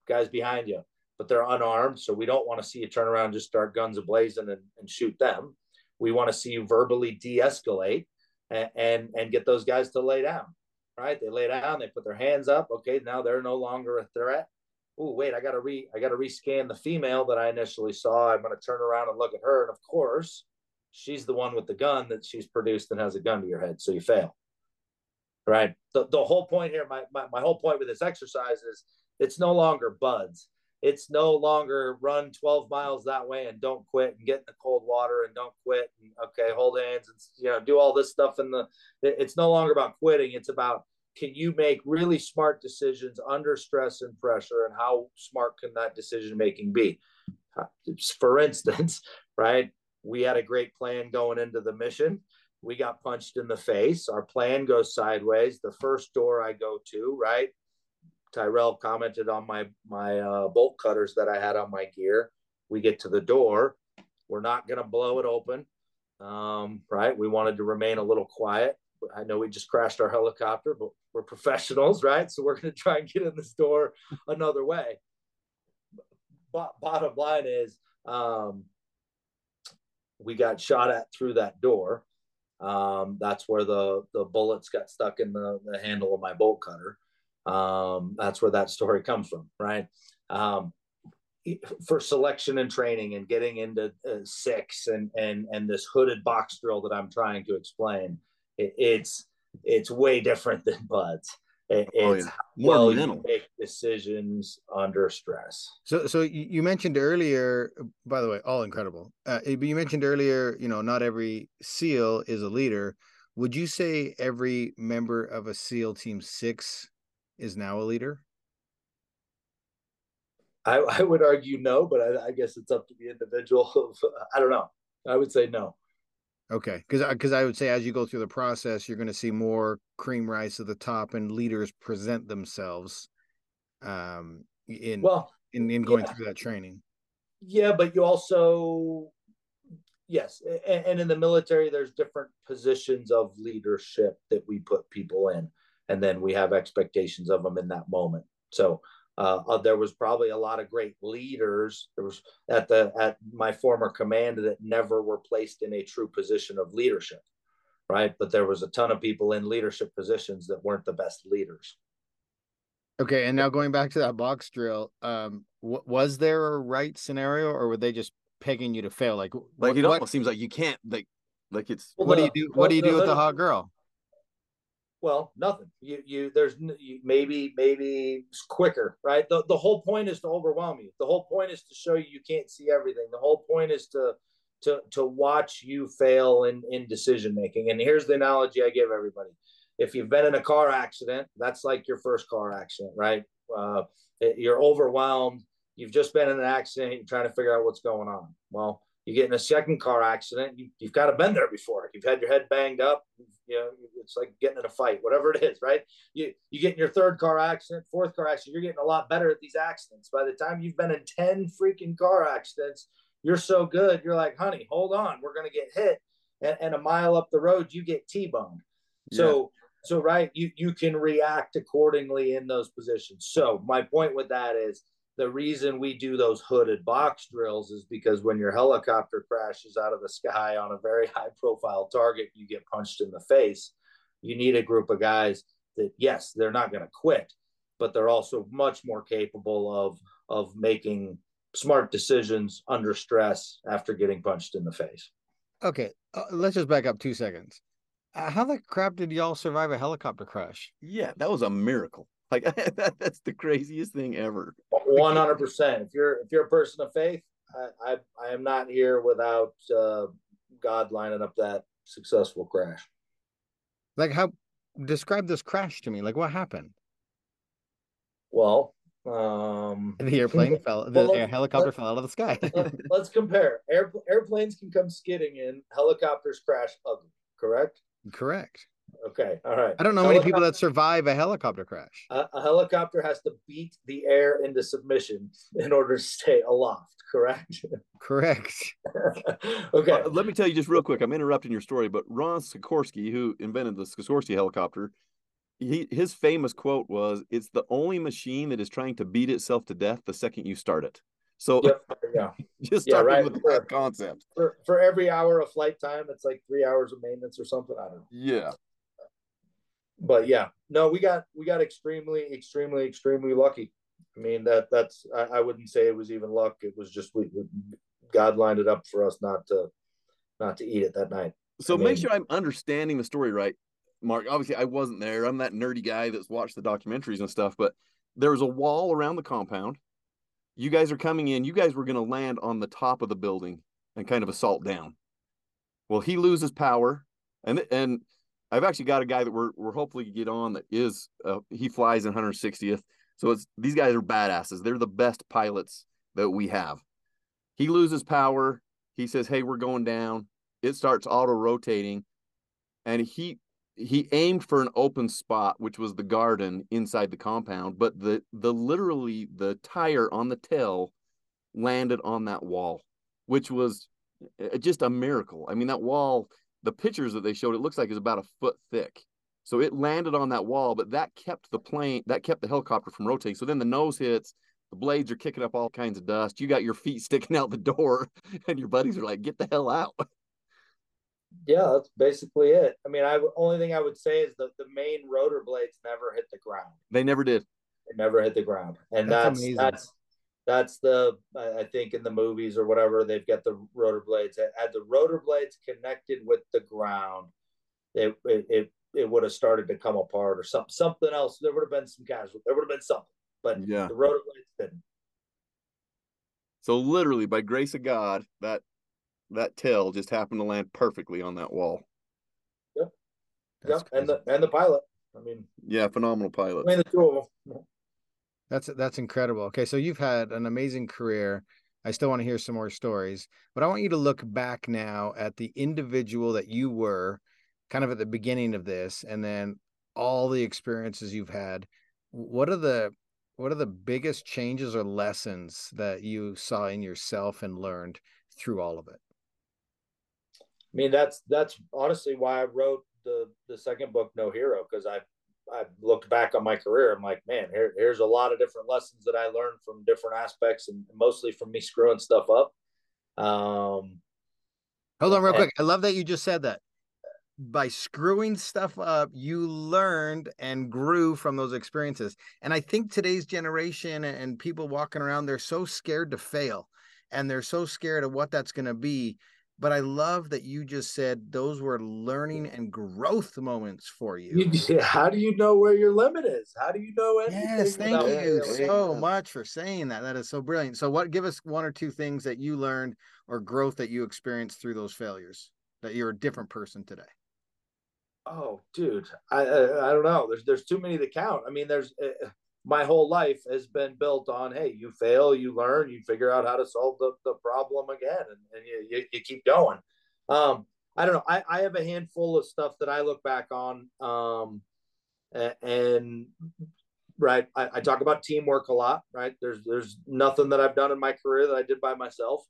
Guys behind you, but they're unarmed, so we don't want to see you turn around just start guns ablazing and, and shoot them. We want to see you verbally de-escalate and, and, get those guys to lay down, right? They lay down, they put their hands up. Okay, now they're no longer a threat. Oh, wait, I gotta re I gotta rescan the female that I initially saw. I'm gonna turn around and look at her, and of course, she's the one with the gun that she's produced and has a gun to your head, so you fail. Right. The, the whole point here, my, my, my whole point with this exercise is it's no longer BUD/S it's no longer run 12 miles that way and don't quit and get in the cold water and don't quit and okay hold hands and you know do all this stuff in the it's no longer about quitting. It's about can you make really smart decisions under stress and pressure and how smart can that decision making be? For instance right we had a great plan going into the mission. We got punched in the face. Our plan goes sideways. The first door i go to right Tyrell commented on my my uh, bolt cutters that I had on my gear. We get to the door, we're not going to blow it open, um, right? We wanted to remain a little quiet. I know we just crashed our helicopter, but we're professionals, right? So we're going to try and get in this door another way. Bottom line is, um, we got shot at through that door. Um, that's where the the bullets got stuck in the, the handle of my bolt cutter. Um, that's where that story comes from, right? Um, for selection and training and getting into uh, six and and and this hooded box drill that I'm trying to explain, it, it's it's way different than BUD/S. It, oh, it's yeah. well you make decisions under stress. So, so you mentioned earlier, by the way, all incredible. Uh, you mentioned earlier, you know, not every SEAL is a leader. Would you say every member of a SEAL Team Six is now a leader? I, I would argue no, but I, I guess it's up to the individual. I don't know. I would say no. Okay, because because I would say as you go through the process, you're going to see more cream rise to the top, and leaders present themselves, um, in well in in going yeah. through that training. Yeah, but you also yes, and, and in the military, there's different positions of leadership that we put people in and then we have expectations of them in that moment. So uh, uh, there was probably a lot of great leaders. There was at the at my former command that never were placed in a true position of leadership, right? But there was a ton of people in leadership positions that weren't the best leaders. Okay, and now going back to that box drill, um, w- was there a right scenario, or were they just pegging you to fail? Like, like what, it almost seems like you can't like like it's. Well, what the, do you do? What do you do with the hot girl? Well nothing you you there's you, maybe maybe it's quicker right the, the whole point is to overwhelm you the whole point is to show you you can't see everything the whole point is to to to watch you fail in in decision making. And here's the analogy I give everybody: if you've been in a car accident, that's like your first car accident, right? Uh, you're overwhelmed. You've just been in an accident. You're trying to figure out what's going on. Well, you get in a second car accident. You, have got to been there before. You've had your head banged up. You know, it's like getting in a fight, whatever it is, right? You you get in your third car accident, fourth car accident. You're getting a lot better at these accidents. By the time you've been in ten freaking car accidents, you're so good. You're like, honey, hold on, we're gonna get hit, and, and a mile up the road, you get t-boned. Yeah. So so right, you you can react accordingly in those positions. So my point with that is the reason we do those hooded box drills is because when your helicopter crashes out of the sky on a very high profile target, you get punched in the face. You need a group of guys that yes, they're not going to quit, but they're also much more capable of of making smart decisions under stress after getting punched in the face. Okay, uh, let's just back up two seconds. Uh, how the crap did y'all survive a helicopter crash? Yeah, that was a miracle. Like that, that's the craziest thing ever. One hundred percent. If you're if you're a person of faith, I I, I am not here without uh, God lining up that successful crash. Like how? Describe this crash to me. Like what happened? Well, um, the airplane fell. The well, helicopter fell out of the sky. let's compare. Air, airplanes can come skidding in. Helicopters crash ugly. Correct. Correct. Okay. All right. I don't know helicopter, many people that survive a helicopter crash. A, a, helicopter has to beat the air into submission in order to stay aloft. Correct. Correct. okay. Uh, let me tell you just real quick. I'm interrupting your story, but Ron Sikorsky, who invented the Sikorsky helicopter, he his famous quote was, "It's the only machine that is trying to beat itself to death the second you start it." So yep, yeah, just yeah, right. with that concept. For, for every hour of flight time, it's like three hours of maintenance or something. I don't know. Yeah. But yeah, no, we got we got extremely, extremely, extremely lucky. I mean that that's I, I wouldn't say it was even luck. It was just we, God lined it up for us not to not to eat it that night. So I mean, make sure I'm understanding the story right, Mark. Obviously, I wasn't there. I'm that nerdy guy that's watched the documentaries and stuff. But there was a wall around the compound you guys are coming in. You guys were going to land on the top of the building and kind of assault down. Well, he loses power, and and I've actually got a guy that we're we're hopefully get on that is uh, he flies in 160th. So it's these guys are badasses. They're the best pilots that we have. He loses power. He says, "Hey, we're going down." It starts auto rotating, and he he aimed for an open spot which was the garden inside the compound but the the literally the tire on the tail landed on that wall which was eh, just a miracle i mean that wall the pictures that they showed it looks like is about a foot thick so it landed on that wall but that kept the plane that kept the helicopter from rotating so then the nose hits the blades are kicking up all kinds of dust you got your feet sticking out the door and your buddies are like get the hell out yeah, that's basically it. I mean, I only thing I would say is that the main rotor blades never hit the ground. They never did. They never hit the ground, and that's that's that's, that's the I think in the movies or whatever they've got the rotor blades. Had the rotor blades connected with the ground, it it it, would have started to come apart or something something else. There would have been some casualties. There would have been something, but yeah, the rotor blades didn't. So literally, by grace of God, that that tail just happened to land perfectly on that wall. Yep. That's yep. Crazy. And the and the pilot. I mean, yeah, phenomenal pilot. I mean, the two of them. That's that's incredible. Okay, so you've had an amazing career. I still want to hear some more stories, but I want you to look back now at the individual that you were kind of at the beginning of this and then all the experiences you've had. What are the what are the biggest changes or lessons that you saw in yourself and learned through all of it? I mean, that's that's honestly why I wrote the the second book, No Hero, because I I looked back on my career. I'm like, man, here, here's a lot of different lessons that I learned from different aspects, and mostly from me screwing stuff up. Um, Hold on, real and, quick. I love that you just said that. By screwing stuff up, you learned and grew from those experiences. And I think today's generation and people walking around, they're so scared to fail, and they're so scared of what that's going to be but I love that you just said those were learning and growth moments for you. you how do you know where your limit is? How do you know anything? Yes, thank you failing? so much for saying that. That is so brilliant. So, what give us one or two things that you learned or growth that you experienced through those failures that you're a different person today? Oh, dude, I, I I don't know. There's there's too many to count. I mean, there's uh, my whole life has been built on hey, you fail, you learn, you figure out how to solve the, the problem again, and, and you, you, you keep going. Um, I don't know. I, I have a handful of stuff that I look back on, um, and, and right, I, I talk about teamwork a lot. Right, there's there's nothing that I've done in my career that I did by myself.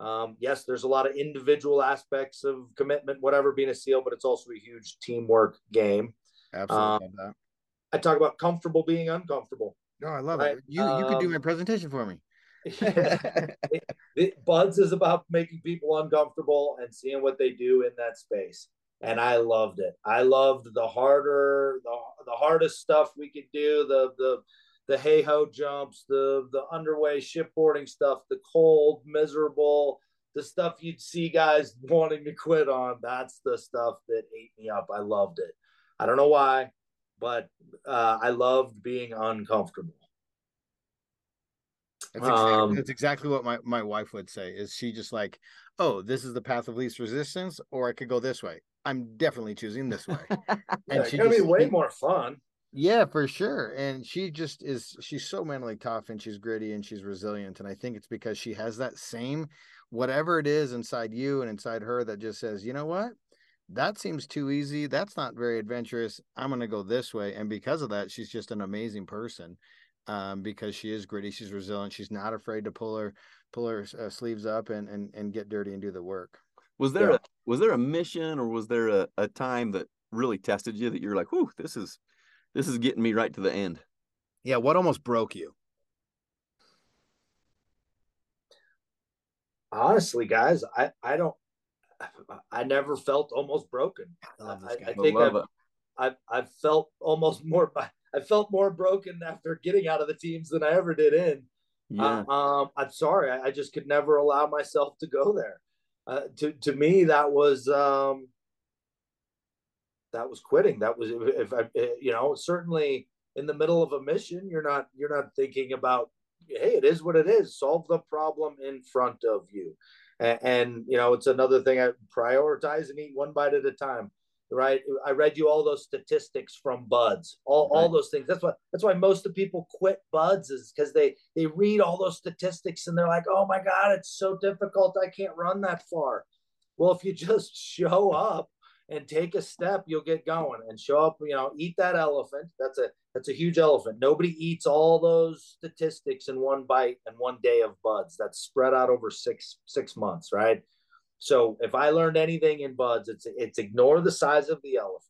Um, yes, there's a lot of individual aspects of commitment, whatever, being a SEAL, but it's also a huge teamwork game. Absolutely. Um, I talk about comfortable being uncomfortable. No, I love right, it. You you could do um, my presentation for me. It- it- BUD/S is about making people uncomfortable and seeing what they do in that space. And I loved it. I loved the harder, the, the hardest stuff we could do, the the the HAHO jumps, the the underway shipboarding stuff, the cold, miserable, the stuff you'd see guys wanting to quit on. That's the stuff that ate me up. I loved it. I don't know why, but uh, I loved being uncomfortable. That's exactly, Um, that's exactly what my, my wife would say. Is she just like, oh, this is the path of least resistance, or I could go this way. I'm definitely choosing this way. Yeah, and it's she gonna be way more fun. Yeah, for sure. And she just is she's so mentally tough and she's gritty and she's resilient. And I think it's because she has that same whatever it is inside you and inside her that just says, you know what? That seems too easy. That's not very adventurous. I'm gonna go this way. And because of that, she's just an amazing person. Um, because she is gritty, she's resilient, she's not afraid to pull her pull her uh, sleeves up and, and and get dirty and do the work. Was there Yeah. a was there a mission or was there a, a time that really tested you that you're like, whew, this is this is getting me right to the end. Yeah, what almost broke you? Honestly, guys, I I don't. I never felt almost broken. I love this I. I think love I've, it. I've I've felt almost more. I felt more broken after getting out of the teams than I ever did in. Yeah. Uh, um, I'm sorry, I, I just could never allow myself to go there. Uh, to to me, that was um, that was quitting. That was if I, you know, certainly in the middle of a mission, you're not you're not thinking about, hey, it is what it is. Solve the problem in front of you, and, and you know, it's another thing. I prioritize and eat one bite at a time. Right. I read you all those statistics from BUD/S, all, all Right. those things. That's why that's why most of people quit BUD/S is because they they read all those statistics and they're like, oh my God, it's so difficult. I can't run that far. Well, if you just show up and take a step, you'll get going and show up, you know, eat that elephant. That's a that's a huge elephant. Nobody eats all those statistics in one bite and one day of BUD/S. That's spread out over six six months, right? So if I learned anything in BUD/S, it's it's ignore the size of the elephant.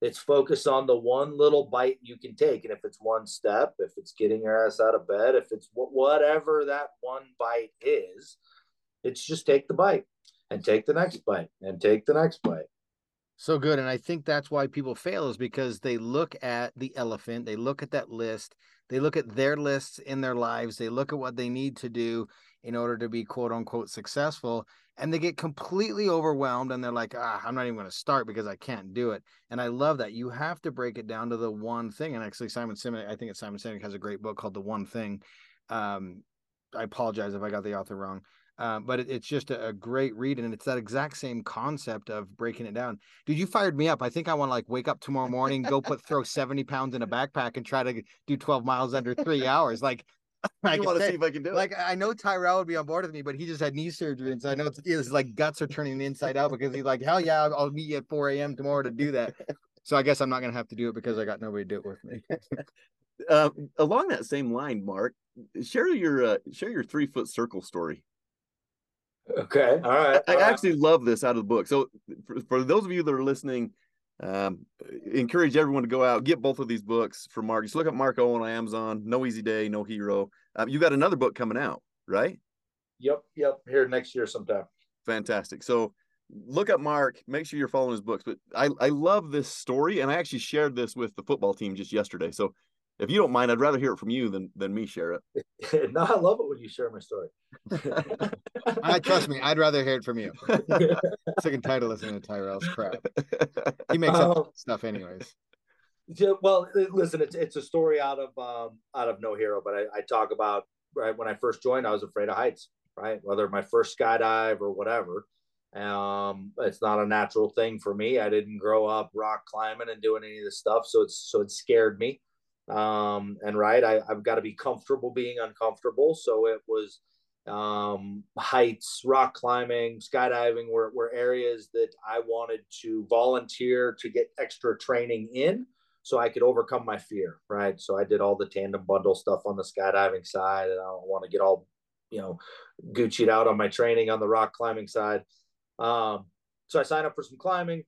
It's focus on the one little bite you can take, and if it's one step, if it's getting your ass out of bed, if it's wh- whatever that one bite is, it's just take the bite and take the next bite and take the next bite. So good. And I think that's why people fail is because they look at the elephant, they look at that list, they look at their lists in their lives, they look at what they need to do in order to be quote unquote successful, and they get completely overwhelmed and they're like, ah, I'm not even going to start because I can't do it. And I love that. You have to break it down to the one thing. And actually, Simon Sinek, I think it's Simon Sinek has a great book called The One Thing. Um, I apologize if I got the author wrong. Uh, but it, it's just a, a great read, and it's that exact same concept of breaking it down. Dude, you fired me up. I think I want to like wake up tomorrow morning, go put throw seventy pounds in a backpack, and try to do twelve miles under three hours. Like, I want to see if I can do it. like I know Tyrell would be on board with me, but he just had knee surgery, and so I know it's, like guts are turning inside out because he's like, hell yeah, I'll, I'll meet you at four a.m. tomorrow to do that. So I guess I'm not gonna have to do it because I got nobody to do it with me. Uh, along that same line, Mark, share your uh, share your three foot circle story. Okay. All right. I all right. actually love this out of the book. So for, for those of you that are listening, um, encourage everyone to go out get both of these books for Mark. Just look up Mark Owen on Amazon. No easy day, no hero. Um, you got another book coming out, right? Yep. Yep. Here next year sometime. Fantastic. So look up Mark. Make sure you're following his books. But I I love this story, and I actually shared this with the football team just yesterday. So if you don't mind, I'd rather hear it from you than than me share it. no, I love it when you share my story. I trust me. I'd rather hear it from you. Sick and tired of listening to Tyrell's crap. He makes up um, stuff anyways. Yeah, well, listen, it's it's a story out of um, out of no hero, but I, I talk about right when I first joined, I was afraid of heights, right? Whether my first skydive or whatever. Um, it's not a natural thing for me. I didn't grow up rock climbing and doing any of this stuff, so it's so it scared me. Um, and right, I, I've got to be comfortable being uncomfortable. So it was um, heights, rock climbing, skydiving were, were areas that I wanted to volunteer to get extra training in so I could overcome my fear, right? So I did all the tandem bundle stuff on the skydiving side, and I don't want to get all, you know, Gucci'd out on my training on the rock climbing side. Um, so I signed up for some climbing.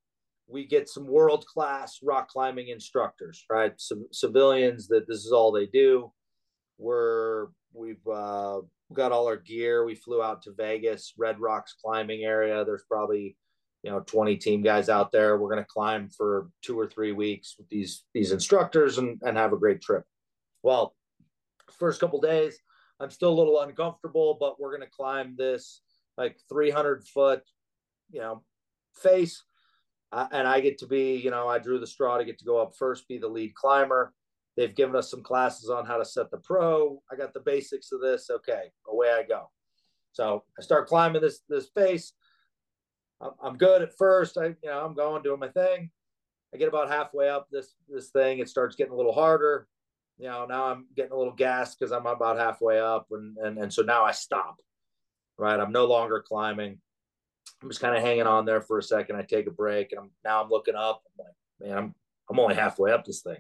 We get some world class rock climbing instructors, right? Some civilians that this is all they do. We're we've uh, got all our gear. We flew out to Vegas, Red Rocks climbing area. There's probably you know 20 team guys out there. We're to climb for two or three weeks with these these instructors and and have a great trip. Well, first couple days, I'm still a little uncomfortable, but we're to climb this like 300 foot you know, face. Uh, and I get to be, you know, I drew the straw to get to go up first, be the lead climber. They've given us some classes on how to set the pro. I got the basics of this. Okay, away I go. So I start climbing this this face. I'm good at first. I, you know, I'm going doing my thing. I get about halfway up this this thing. It starts getting a little harder. You know, now I'm getting a little gassed because I'm about halfway up, and and and so now I stop. Right, I'm no longer climbing. I'm just kind of hanging on there for a second. I take a break, and I'm now I'm looking up. I'm like, man, I'm I'm only halfway up this thing.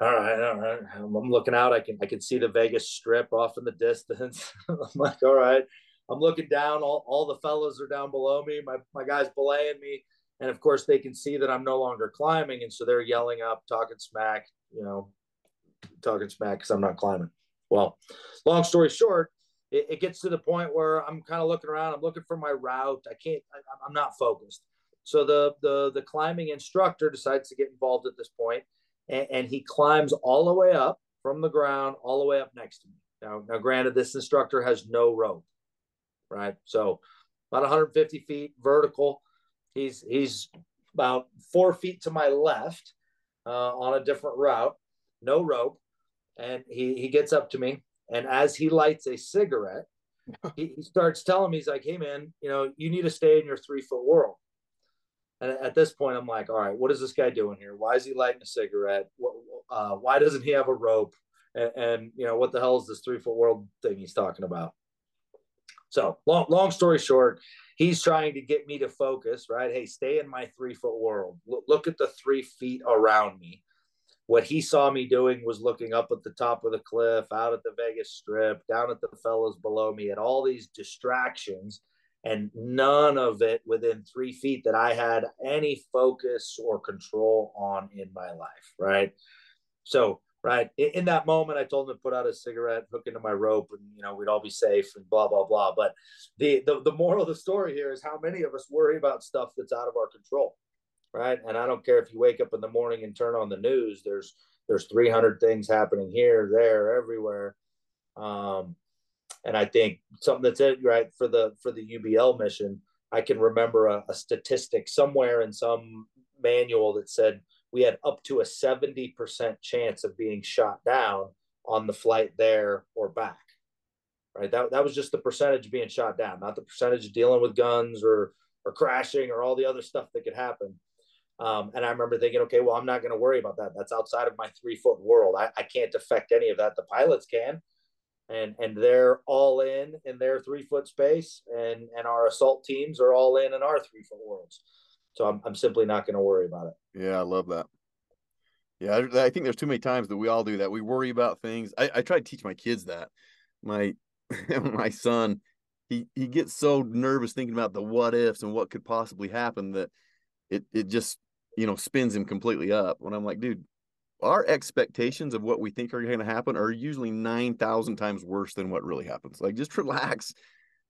All right, all right. I'm, looking out. I can I can see the Vegas Strip off in the distance. I'm like, all right. I'm looking down. All, all the fellows are down below me. My my guys belaying me, and of course they can see that I'm no longer climbing, and so they're yelling up, talking smack. You know, talking smack because I'm not climbing. Well, long story short, it, it gets to the point where I'm kind of looking around. I'm looking for my route. I can't. I, I'm not focused. So the the the climbing instructor decides to get involved at this point, and, and he climbs all the way up from the ground, all the way up next to me. Now, now, granted, this instructor has no rope, right? So about 150 feet vertical. He's he's about four feet to my left uh, on a different route, no rope, and he he gets up to me and as he lights a cigarette, he, he, starts telling me, he's like, hey, man, you know, you need to stay in your three foot world. And at this point, I'm like, all right, what is this guy doing here? Why is he lighting a cigarette? What, uh, why doesn't he have a rope? And, and, you know, what the hell is this three foot world thing he's talking about? So, long, long story short, he's trying to get me to focus, right? Hey, stay in my three foot world. Look, look at the three feet around me what he saw me doing was looking up at the top of the cliff, out at the Vegas Strip, down at the fellows below me, at all these distractions, and none of it within three feet that I had any focus or control on in my life. Right. So, right in that moment, I told him to put out a cigarette, hook into my rope, and you know we'd all be safe and blah blah blah. But the the, the moral of the story here is how many of us worry about stuff that's out of our control right? And I don't care if you wake up in the morning and turn on the news. There's there's 300 things happening here, there, everywhere. Um, and I think something that's it right for the for the UBL mission. I can remember a, a statistic somewhere in some manual that said we had up to a 70% chance of being shot down on the flight there or back. Right. That, that was just the percentage being shot down, not the percentage of dealing with guns or or crashing or all the other stuff that could happen. Um, and I remember thinking, okay, well, I'm not going to worry about that. That's outside of my three foot world. I, I can't affect any of that. The pilots can, and and they're all in in their three foot space, and and our assault teams are all in in our three foot worlds. So I'm I'm simply not going to worry about it. Yeah, I love that. Yeah, I, think there's too many times that we all do that. We worry about things. I, I try to teach my kids that. My my son, he he gets so nervous thinking about the what ifs and what could possibly happen that it it just you know, spins him completely up. When I'm like, dude, our expectations of what we think are going to happen are usually 9,000 times worse than what really happens. Like, just relax.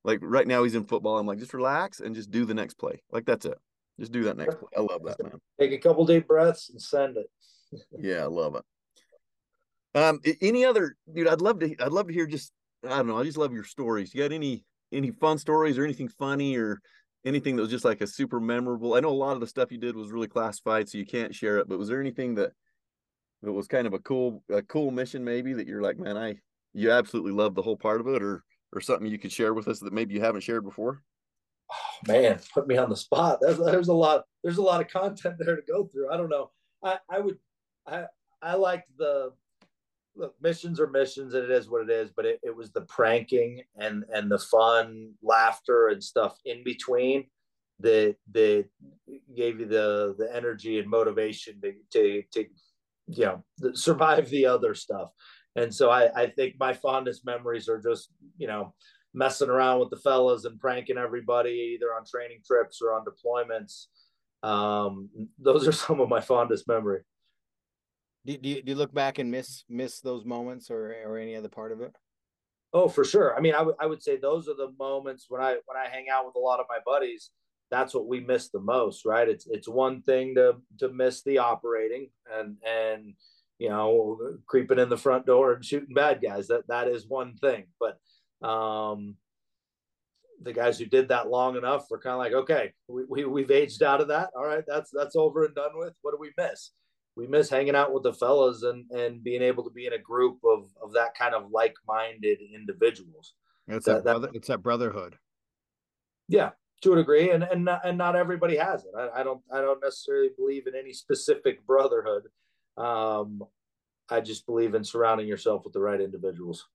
Like, right now he's in football. I'm like, just relax and just do the next play. Like, that's it. Just do that next play. I love that, man. Take a couple deep breaths and send it. yeah, I love it. Um, any other dude? I'd love to. I'd love to hear. Just I don't know. I just love your stories. You got any any fun stories or anything funny or anything that was just like a super memorable? I know a lot of the stuff you did was really classified, so you can't share it. But was there anything that that was kind of a cool a cool mission maybe that you're like, man, I you absolutely love the whole part of it, or or something you could share with us that maybe you haven't shared before? Oh, man, put me on the spot. There's, there's a lot. There's a lot of content there to go through. I don't know. I I would I I liked the look missions are missions and it is what it is but it, it was the pranking and and the fun laughter and stuff in between that that gave you the the energy and motivation to to, to you know survive the other stuff. And so I, I think my fondest memories are just you know messing around with the fellas and pranking everybody either on training trips or on deployments. Um, those are some of my fondest memory do, do, you, do you look back and miss miss those moments or or any other part of it? Oh, for sure. I mean, I would I would say those are the moments when I when I hang out with a lot of my buddies. That's what we miss the most, right? It's it's one thing to to miss the operating and and you know creeping in the front door and shooting bad guys. That that is one thing, but um, the guys who did that long enough were kind of like, okay, we, we we've aged out of that. All right, that's that's over and done with. What do we miss? We miss hanging out with the fellas and and being able to be in a group of of that kind of like-minded individuals. It's that, that, brother, it's that brotherhood. Yeah, to a degree, and and not, and not everybody has it. I, I don't I don't necessarily believe in any specific brotherhood. Um, I just believe in surrounding yourself with the right individuals.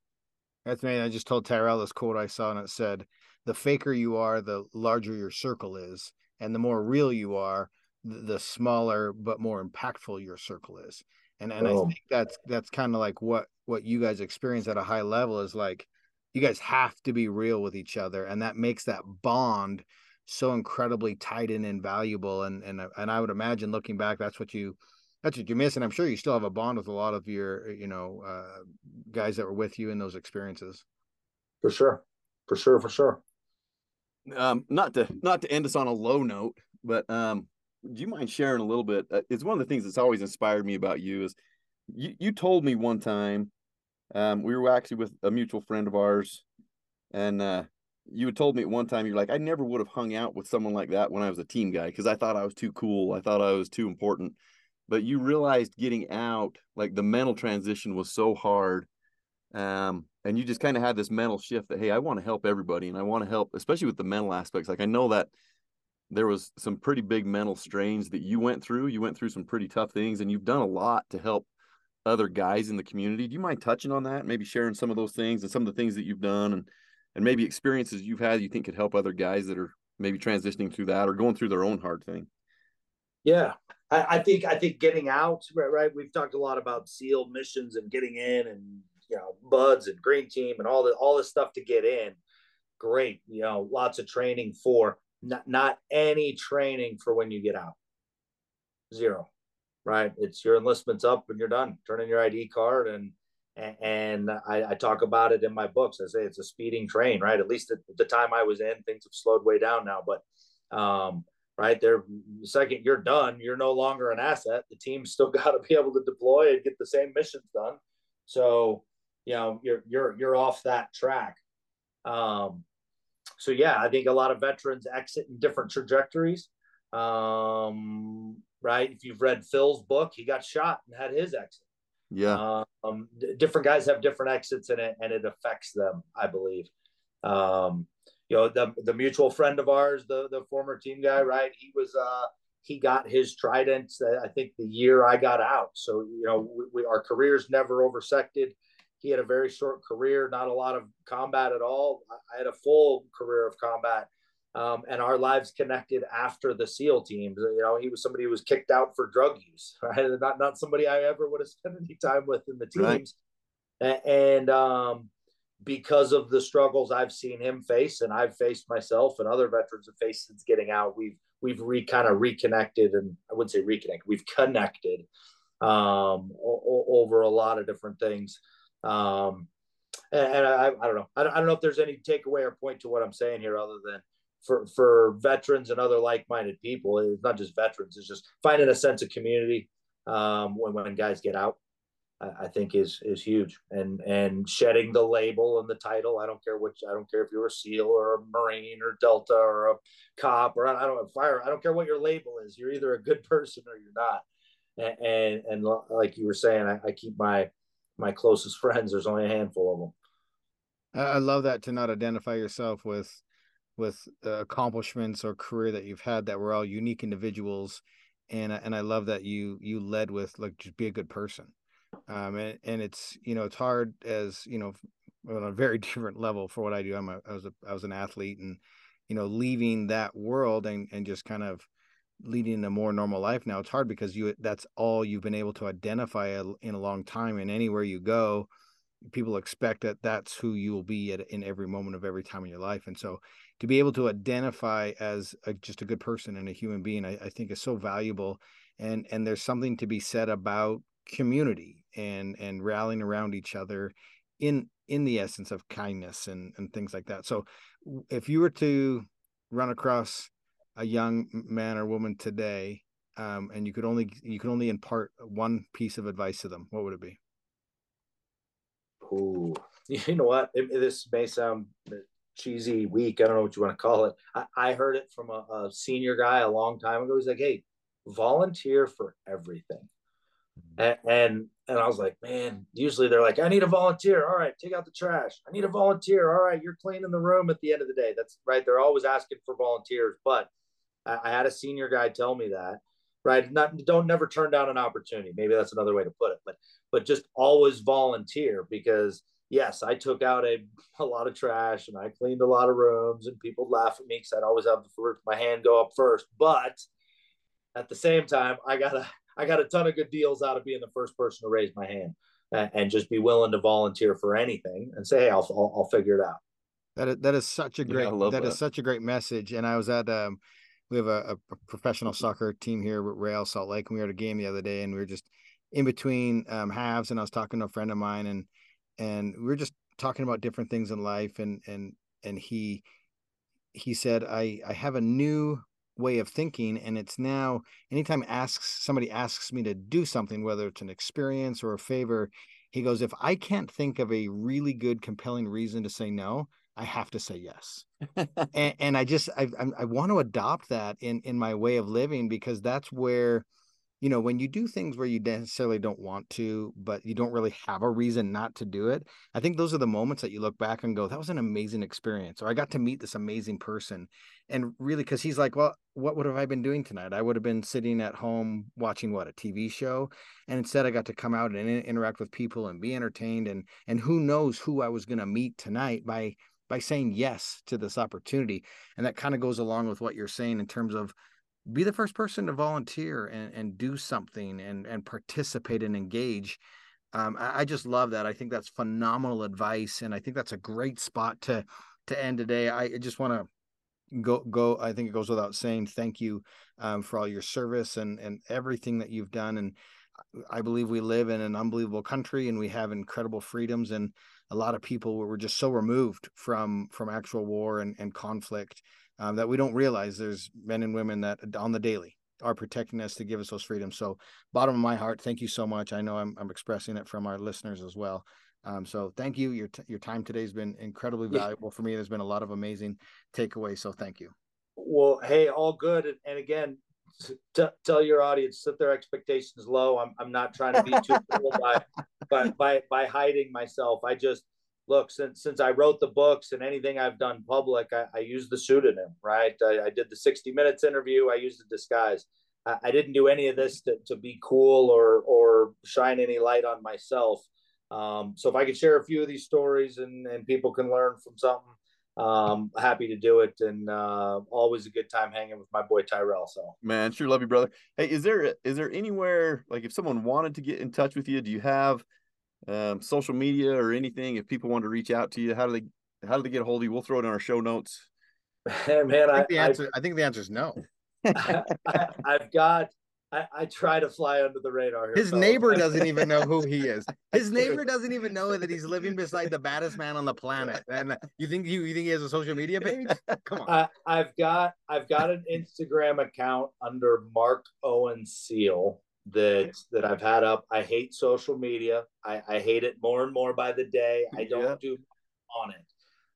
That's me. I just told Tyrell this quote I saw, and it said, "The faker you are, the larger your circle is, and the more real you are, the smaller but more impactful your circle is. And and oh. i think that's that's kind of like what what you guys experience at a high level is like you guys have to be real with each other and that makes that bond so incredibly tight and invaluable and and and i would imagine looking back that's what you that's what you miss and i'm sure you still have a bond with a lot of your you know uh, guys that were with you in those experiences. For sure. For sure for sure. Um not to not to end us on a low note but um do you mind sharing a little bit? Uh, it's one of the things that's always inspired me about you is you, you told me one time, um, we were actually with a mutual friend of ours, and uh, you had told me at one time, you're like, I never would have hung out with someone like that when I was a team guy because I thought I was too cool. I thought I was too important. But you realized getting out, like the mental transition was so hard. Um, and you just kind of had this mental shift that, hey, I want to help everybody and I want to help, especially with the mental aspects. Like I know that there was some pretty big mental strains that you went through. You went through some pretty tough things, and you've done a lot to help other guys in the community. Do you mind touching on that? Maybe sharing some of those things and some of the things that you've done, and and maybe experiences you've had you think could help other guys that are maybe transitioning through that or going through their own hard thing. Yeah, I, I think I think getting out right, right. We've talked a lot about SEAL missions and getting in, and you know, BUD/S and Green Team and all the all this stuff to get in. Great, you know, lots of training for not, not any training for when you get out. Zero, right? It's your enlistment's up and you're done. Turn in your ID card and and I, I, talk about it in my books. I say it's a speeding train, right? At least at the time I was in, things have slowed way down now. But um, right there, the second you're done, you're no longer an asset. The team's still got to be able to deploy and get the same missions done. So you know you're you're you're off that track. Um, so yeah, I think a lot of veterans exit in different trajectories. Um, right? If you've read Phil's book, he got shot and had his exit. Yeah. Um, different guys have different exits in it, and it affects them, I believe. Um, you know, the the mutual friend of ours, the the former team guy, right? He was uh he got his trident. I think the year I got out. So you know, we, we our careers never oversected he had a very short career, not a lot of combat at all. I had a full career of combat. Um, and our lives connected after the SEAL teams. You know, he was somebody who was kicked out for drug use, right? Not not somebody I ever would have spent any time with in the teams. Right. And um, because of the struggles I've seen him face, and I've faced myself, and other veterans have faced since getting out, we've we've re kind of reconnected, and I wouldn't say reconnect, we've connected um, o- over a lot of different things. Um, and, I, I don't know. I don't, I don't know if there's any takeaway or point to what I'm saying here other than for, for veterans and other like-minded people. It's not just veterans. It's just finding a sense of community um, when, when guys get out. I, think is is huge. And and shedding the label and the title. I don't care which. I don't care if you're a SEAL or a Marine or Delta or a cop or I don't fire. I don't care what your label is. You're either a good person or you're not. And and, and like you were saying, I, I keep my my closest friends. There's only a handful of them. I love that to not identify yourself with with uh, accomplishments or career that you've had that were all unique individuals and and I love that you you led with like just be a good person um and, and it's you know it's hard as you know on a very different level for what I do I'm a I was a I was an athlete and you know leaving that world and and just kind of leading a more normal life now it's hard because you that's all you've been able to identify in a long time and anywhere you go people expect that that's who you will be at in every moment of every time in your life and so to be able to identify as a, just a good person and a human being I, I, think is so valuable and and there's something to be said about community and and rallying around each other in in the essence of kindness and and things like that so if you were to run across a young man or woman today um, and you could only you could only impart one piece of advice to them what would it be Ooh, you know what? It, this may sound cheesy, weak. I don't know what you want to call it. I, I heard it from a, a, senior guy a long time ago. He's like, "Hey, volunteer for everything," mm-hmm. and, and and I was like, "Man, usually they're like, I need a volunteer. All right, take out the trash. I need a volunteer. All right, you're cleaning the room at the end of the day. That's right. They're always asking for volunteers, but." I, I had a senior guy tell me that, right? Not don't never turn down an opportunity. Maybe that's another way to put it, but but just always volunteer because yes, I took out a, a lot of trash and I cleaned a lot of rooms and people laugh at me because I'd always have the my hand go up first. But at the same time, I got a I got a ton of good deals out of being the first person to raise my hand and, and just be willing to volunteer for anything and say, hey, I'll, I'll, I'll figure it out. That is, that is such a great, yeah, that, that is such a great message. And I was at, um, we have a, a professional soccer team here with Real Salt Lake and we were at a game the other day and we were just in between um, halves and I was talking to a friend of mine and and we were just talking about different things in life and and and he he said I I have a new way of thinking and it's now anytime asks somebody asks me to do something whether it's an experience or a favor he goes if I can't think of a really good compelling reason to say no I have to say yes. and, and, I just I, I, I want to adopt that in in my way of living because that's where you know, when you do things where you necessarily don't want to, but you don't really have a reason not to do it, I think those are the moments that you look back and go, that was an amazing experience. Or I got to meet this amazing person. And really, because he's like, well, what would have I been doing tonight? I would have been sitting at home watching what a TV show. And instead, I got to come out and interact with people and be entertained. And, and who knows who I was going to meet tonight by, by saying yes to this opportunity. And that kind of goes along with what you're saying in terms of be the first person to volunteer and, and do something and, and participate and engage. Um, I, I, just love that. I think that's phenomenal advice. And I think that's a great spot to, to end today. I just want to go, go. I think it goes without saying, thank you um, for all your service and, and everything that you've done. And I believe we live in an unbelievable country and we have incredible freedoms and a lot of people were just so removed from, from actual war and, and conflict um, that we don't realize there's men and women that on the daily are protecting us to give us those freedoms. So, bottom of my heart, thank you so much. I know I'm, I'm expressing it from our listeners as well. Um, so, thank you. Your t- your time today has been incredibly valuable for me. There's been a lot of amazing takeaways. So, thank you. Well, hey, all good. And, and again, t- tell your audience set their expectations low. I'm I'm not trying to be too cool by, by by by hiding myself. I just look since since I wrote the books and anything I've done public, I, I use the pseudonym, right? I, I, did the 60 minutes interview. I used the disguise. I, I, didn't do any of this to, to be cool or or shine any light on myself. Um, so if I could share a few of these stories and and people can learn from something, um, happy to do it. And uh, always a good time hanging with my boy Tyrell. So man, sure love you, brother. Hey, is there is there anywhere like if someone wanted to get in touch with you, do you have um, social media or anything, if people want to reach out to you, how do they how do they get a hold of you? We'll throw it in our show notes. Man, I think, I, the answer, I, I think the answer is no. I, have got I, I, try to fly under the radar. Here, His neighbor doesn't even know who he is. His neighbor doesn't even know that he's living beside the baddest man on the planet. And you think you, you think he has a social media page? Come on. I, have got I've got an Instagram account under Mark Owen Seal that that I've had up. I hate social media. I, I hate it more and more by the day. I don't yeah. do on it.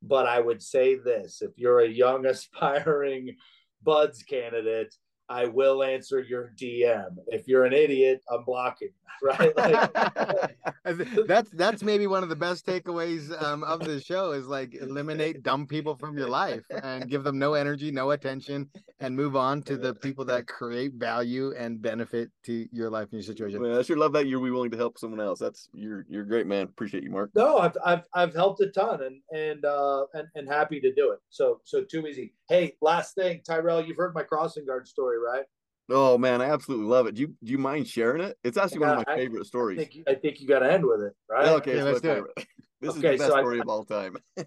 But I would say this if you're a young aspiring BUD/S candidate, I will answer your DM. If you're an idiot, I'm blocking. Right? Like, that's that's maybe one of the best takeaways um, of the show is like eliminate dumb people from your life and give them no energy, no attention, and move on to the people that create value and benefit to your life and your situation. Man, I sure love that you're willing to help someone else. That's you're you're great, man. Appreciate you, Mark. No, I've I've I've helped a ton and and uh and, and happy to do it. So so too easy. Hey, last thing, Tyrell, you've heard my crossing guard story, right? Oh man, I absolutely love it. Do you do you mind sharing it? It's actually one of my favorite I stories. Think, I think you got to end with it, right? Okay, yeah, let's do it. This okay, is the best so story I, of all time.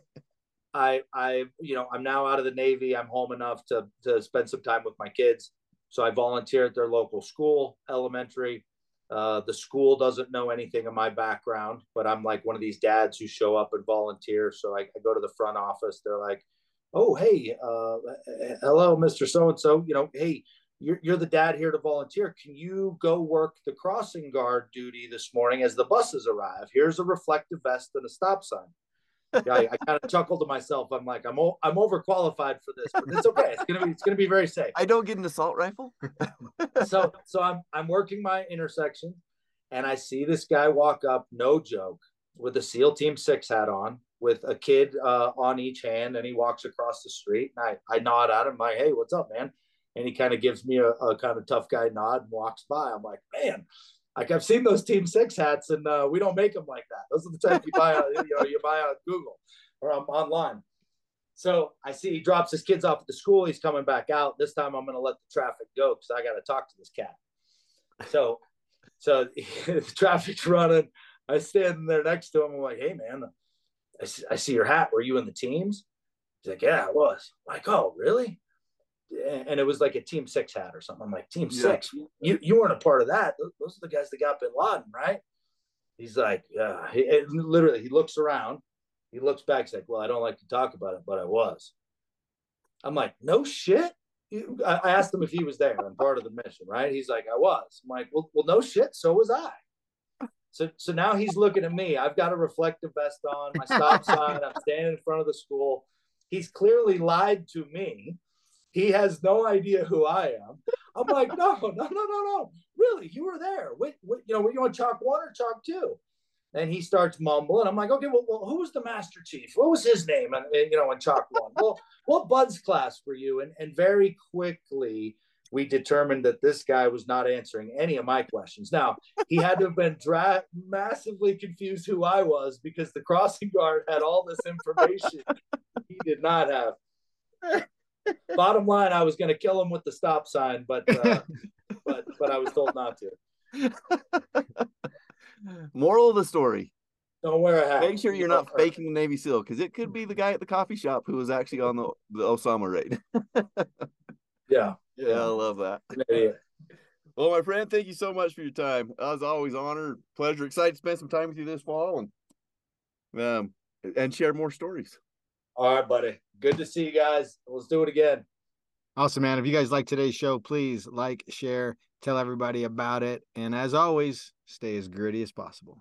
I I you know I'm now out of the Navy. I'm home enough to to spend some time with my kids. So I volunteer at their local school, elementary. Uh, the school doesn't know anything of my background, but I'm like one of these dads who show up and volunteer. So I, I go to the front office. They're like, "Oh, hey, uh, hello, Mister So and So. You know, hey, you're, you're the dad here to volunteer. Can you go work the crossing guard duty this morning as the buses arrive? Here's a reflective vest and a stop sign. Yeah, I, I kind of chuckled to myself. I'm like, I'm o- I'm overqualified for this, but it's okay. It's gonna be it's gonna be very safe. I don't get an assault rifle. so so I'm I'm working my intersection, and I see this guy walk up, no joke, with a SEAL Team Six hat on, with a kid uh, on each hand, and he walks across the street, and I I nod at him, like, hey, what's up, man? and he kind of gives me a, a, kind of tough guy nod and walks by. I'm like, man, like I've seen those Team Six hats, and uh, we don't make them like that. Those are the type you buy, on, you know, you buy on Google or um, online. So I see he drops his kids off at the school. He's coming back out. This time I'm going to let the traffic go because I got to talk to this cat. So, so the traffic's running. I stand there next to him. I'm like, hey man, I see, I see your hat. Were you in the teams? He's like, yeah, I was. I'm like, oh, really? and it was like a team six hat or something. I'm like, team yeah. six, you, you weren't a part of that. Those are the guys that got bin Laden, right? He's like, yeah, he, literally, he looks around, he looks back, he's like, well, I don't like to talk about it, but I was. I'm like, no shit. I asked him if he was there and part of the mission, right? He's like, I was. I'm like, well, well, no shit. So was I. So, so now he's looking at me. I've got a reflective vest on, my stop sign. I'm standing in front of the school. He's clearly lied to me he has no idea who I am. I'm like, no, no, no, no, no. Really, you were there. You know, were you on chalk one or chalk two? And he starts mumbling. I'm like, okay, well, well, who was the master chief? What was his name? And you know, in chalk one. well, what BUD/S class were you? And and very quickly we determined that this guy was not answering any of my questions. Now he had to have been dra- massively confused who I was because the crossing guard had all this information he did not have. Bottom line, I was going to kill him with the stop sign, but uh, but but I was told not to. Moral of the story: Don't wear a hat. Make sure you're not faking the Navy SEAL because it could be the guy at the coffee shop who was actually on the the Osama raid. yeah, yeah, I love that. Yeah. Well, my friend, thank you so much for your time. As always, honor, pleasure, excited to spend some time with you this fall and um and share more stories. All right, buddy. Good to see you guys. Let's do it again. Awesome, man. If you guys like today's show, please like, share, tell everybody about it. And as always, stay as gritty as possible.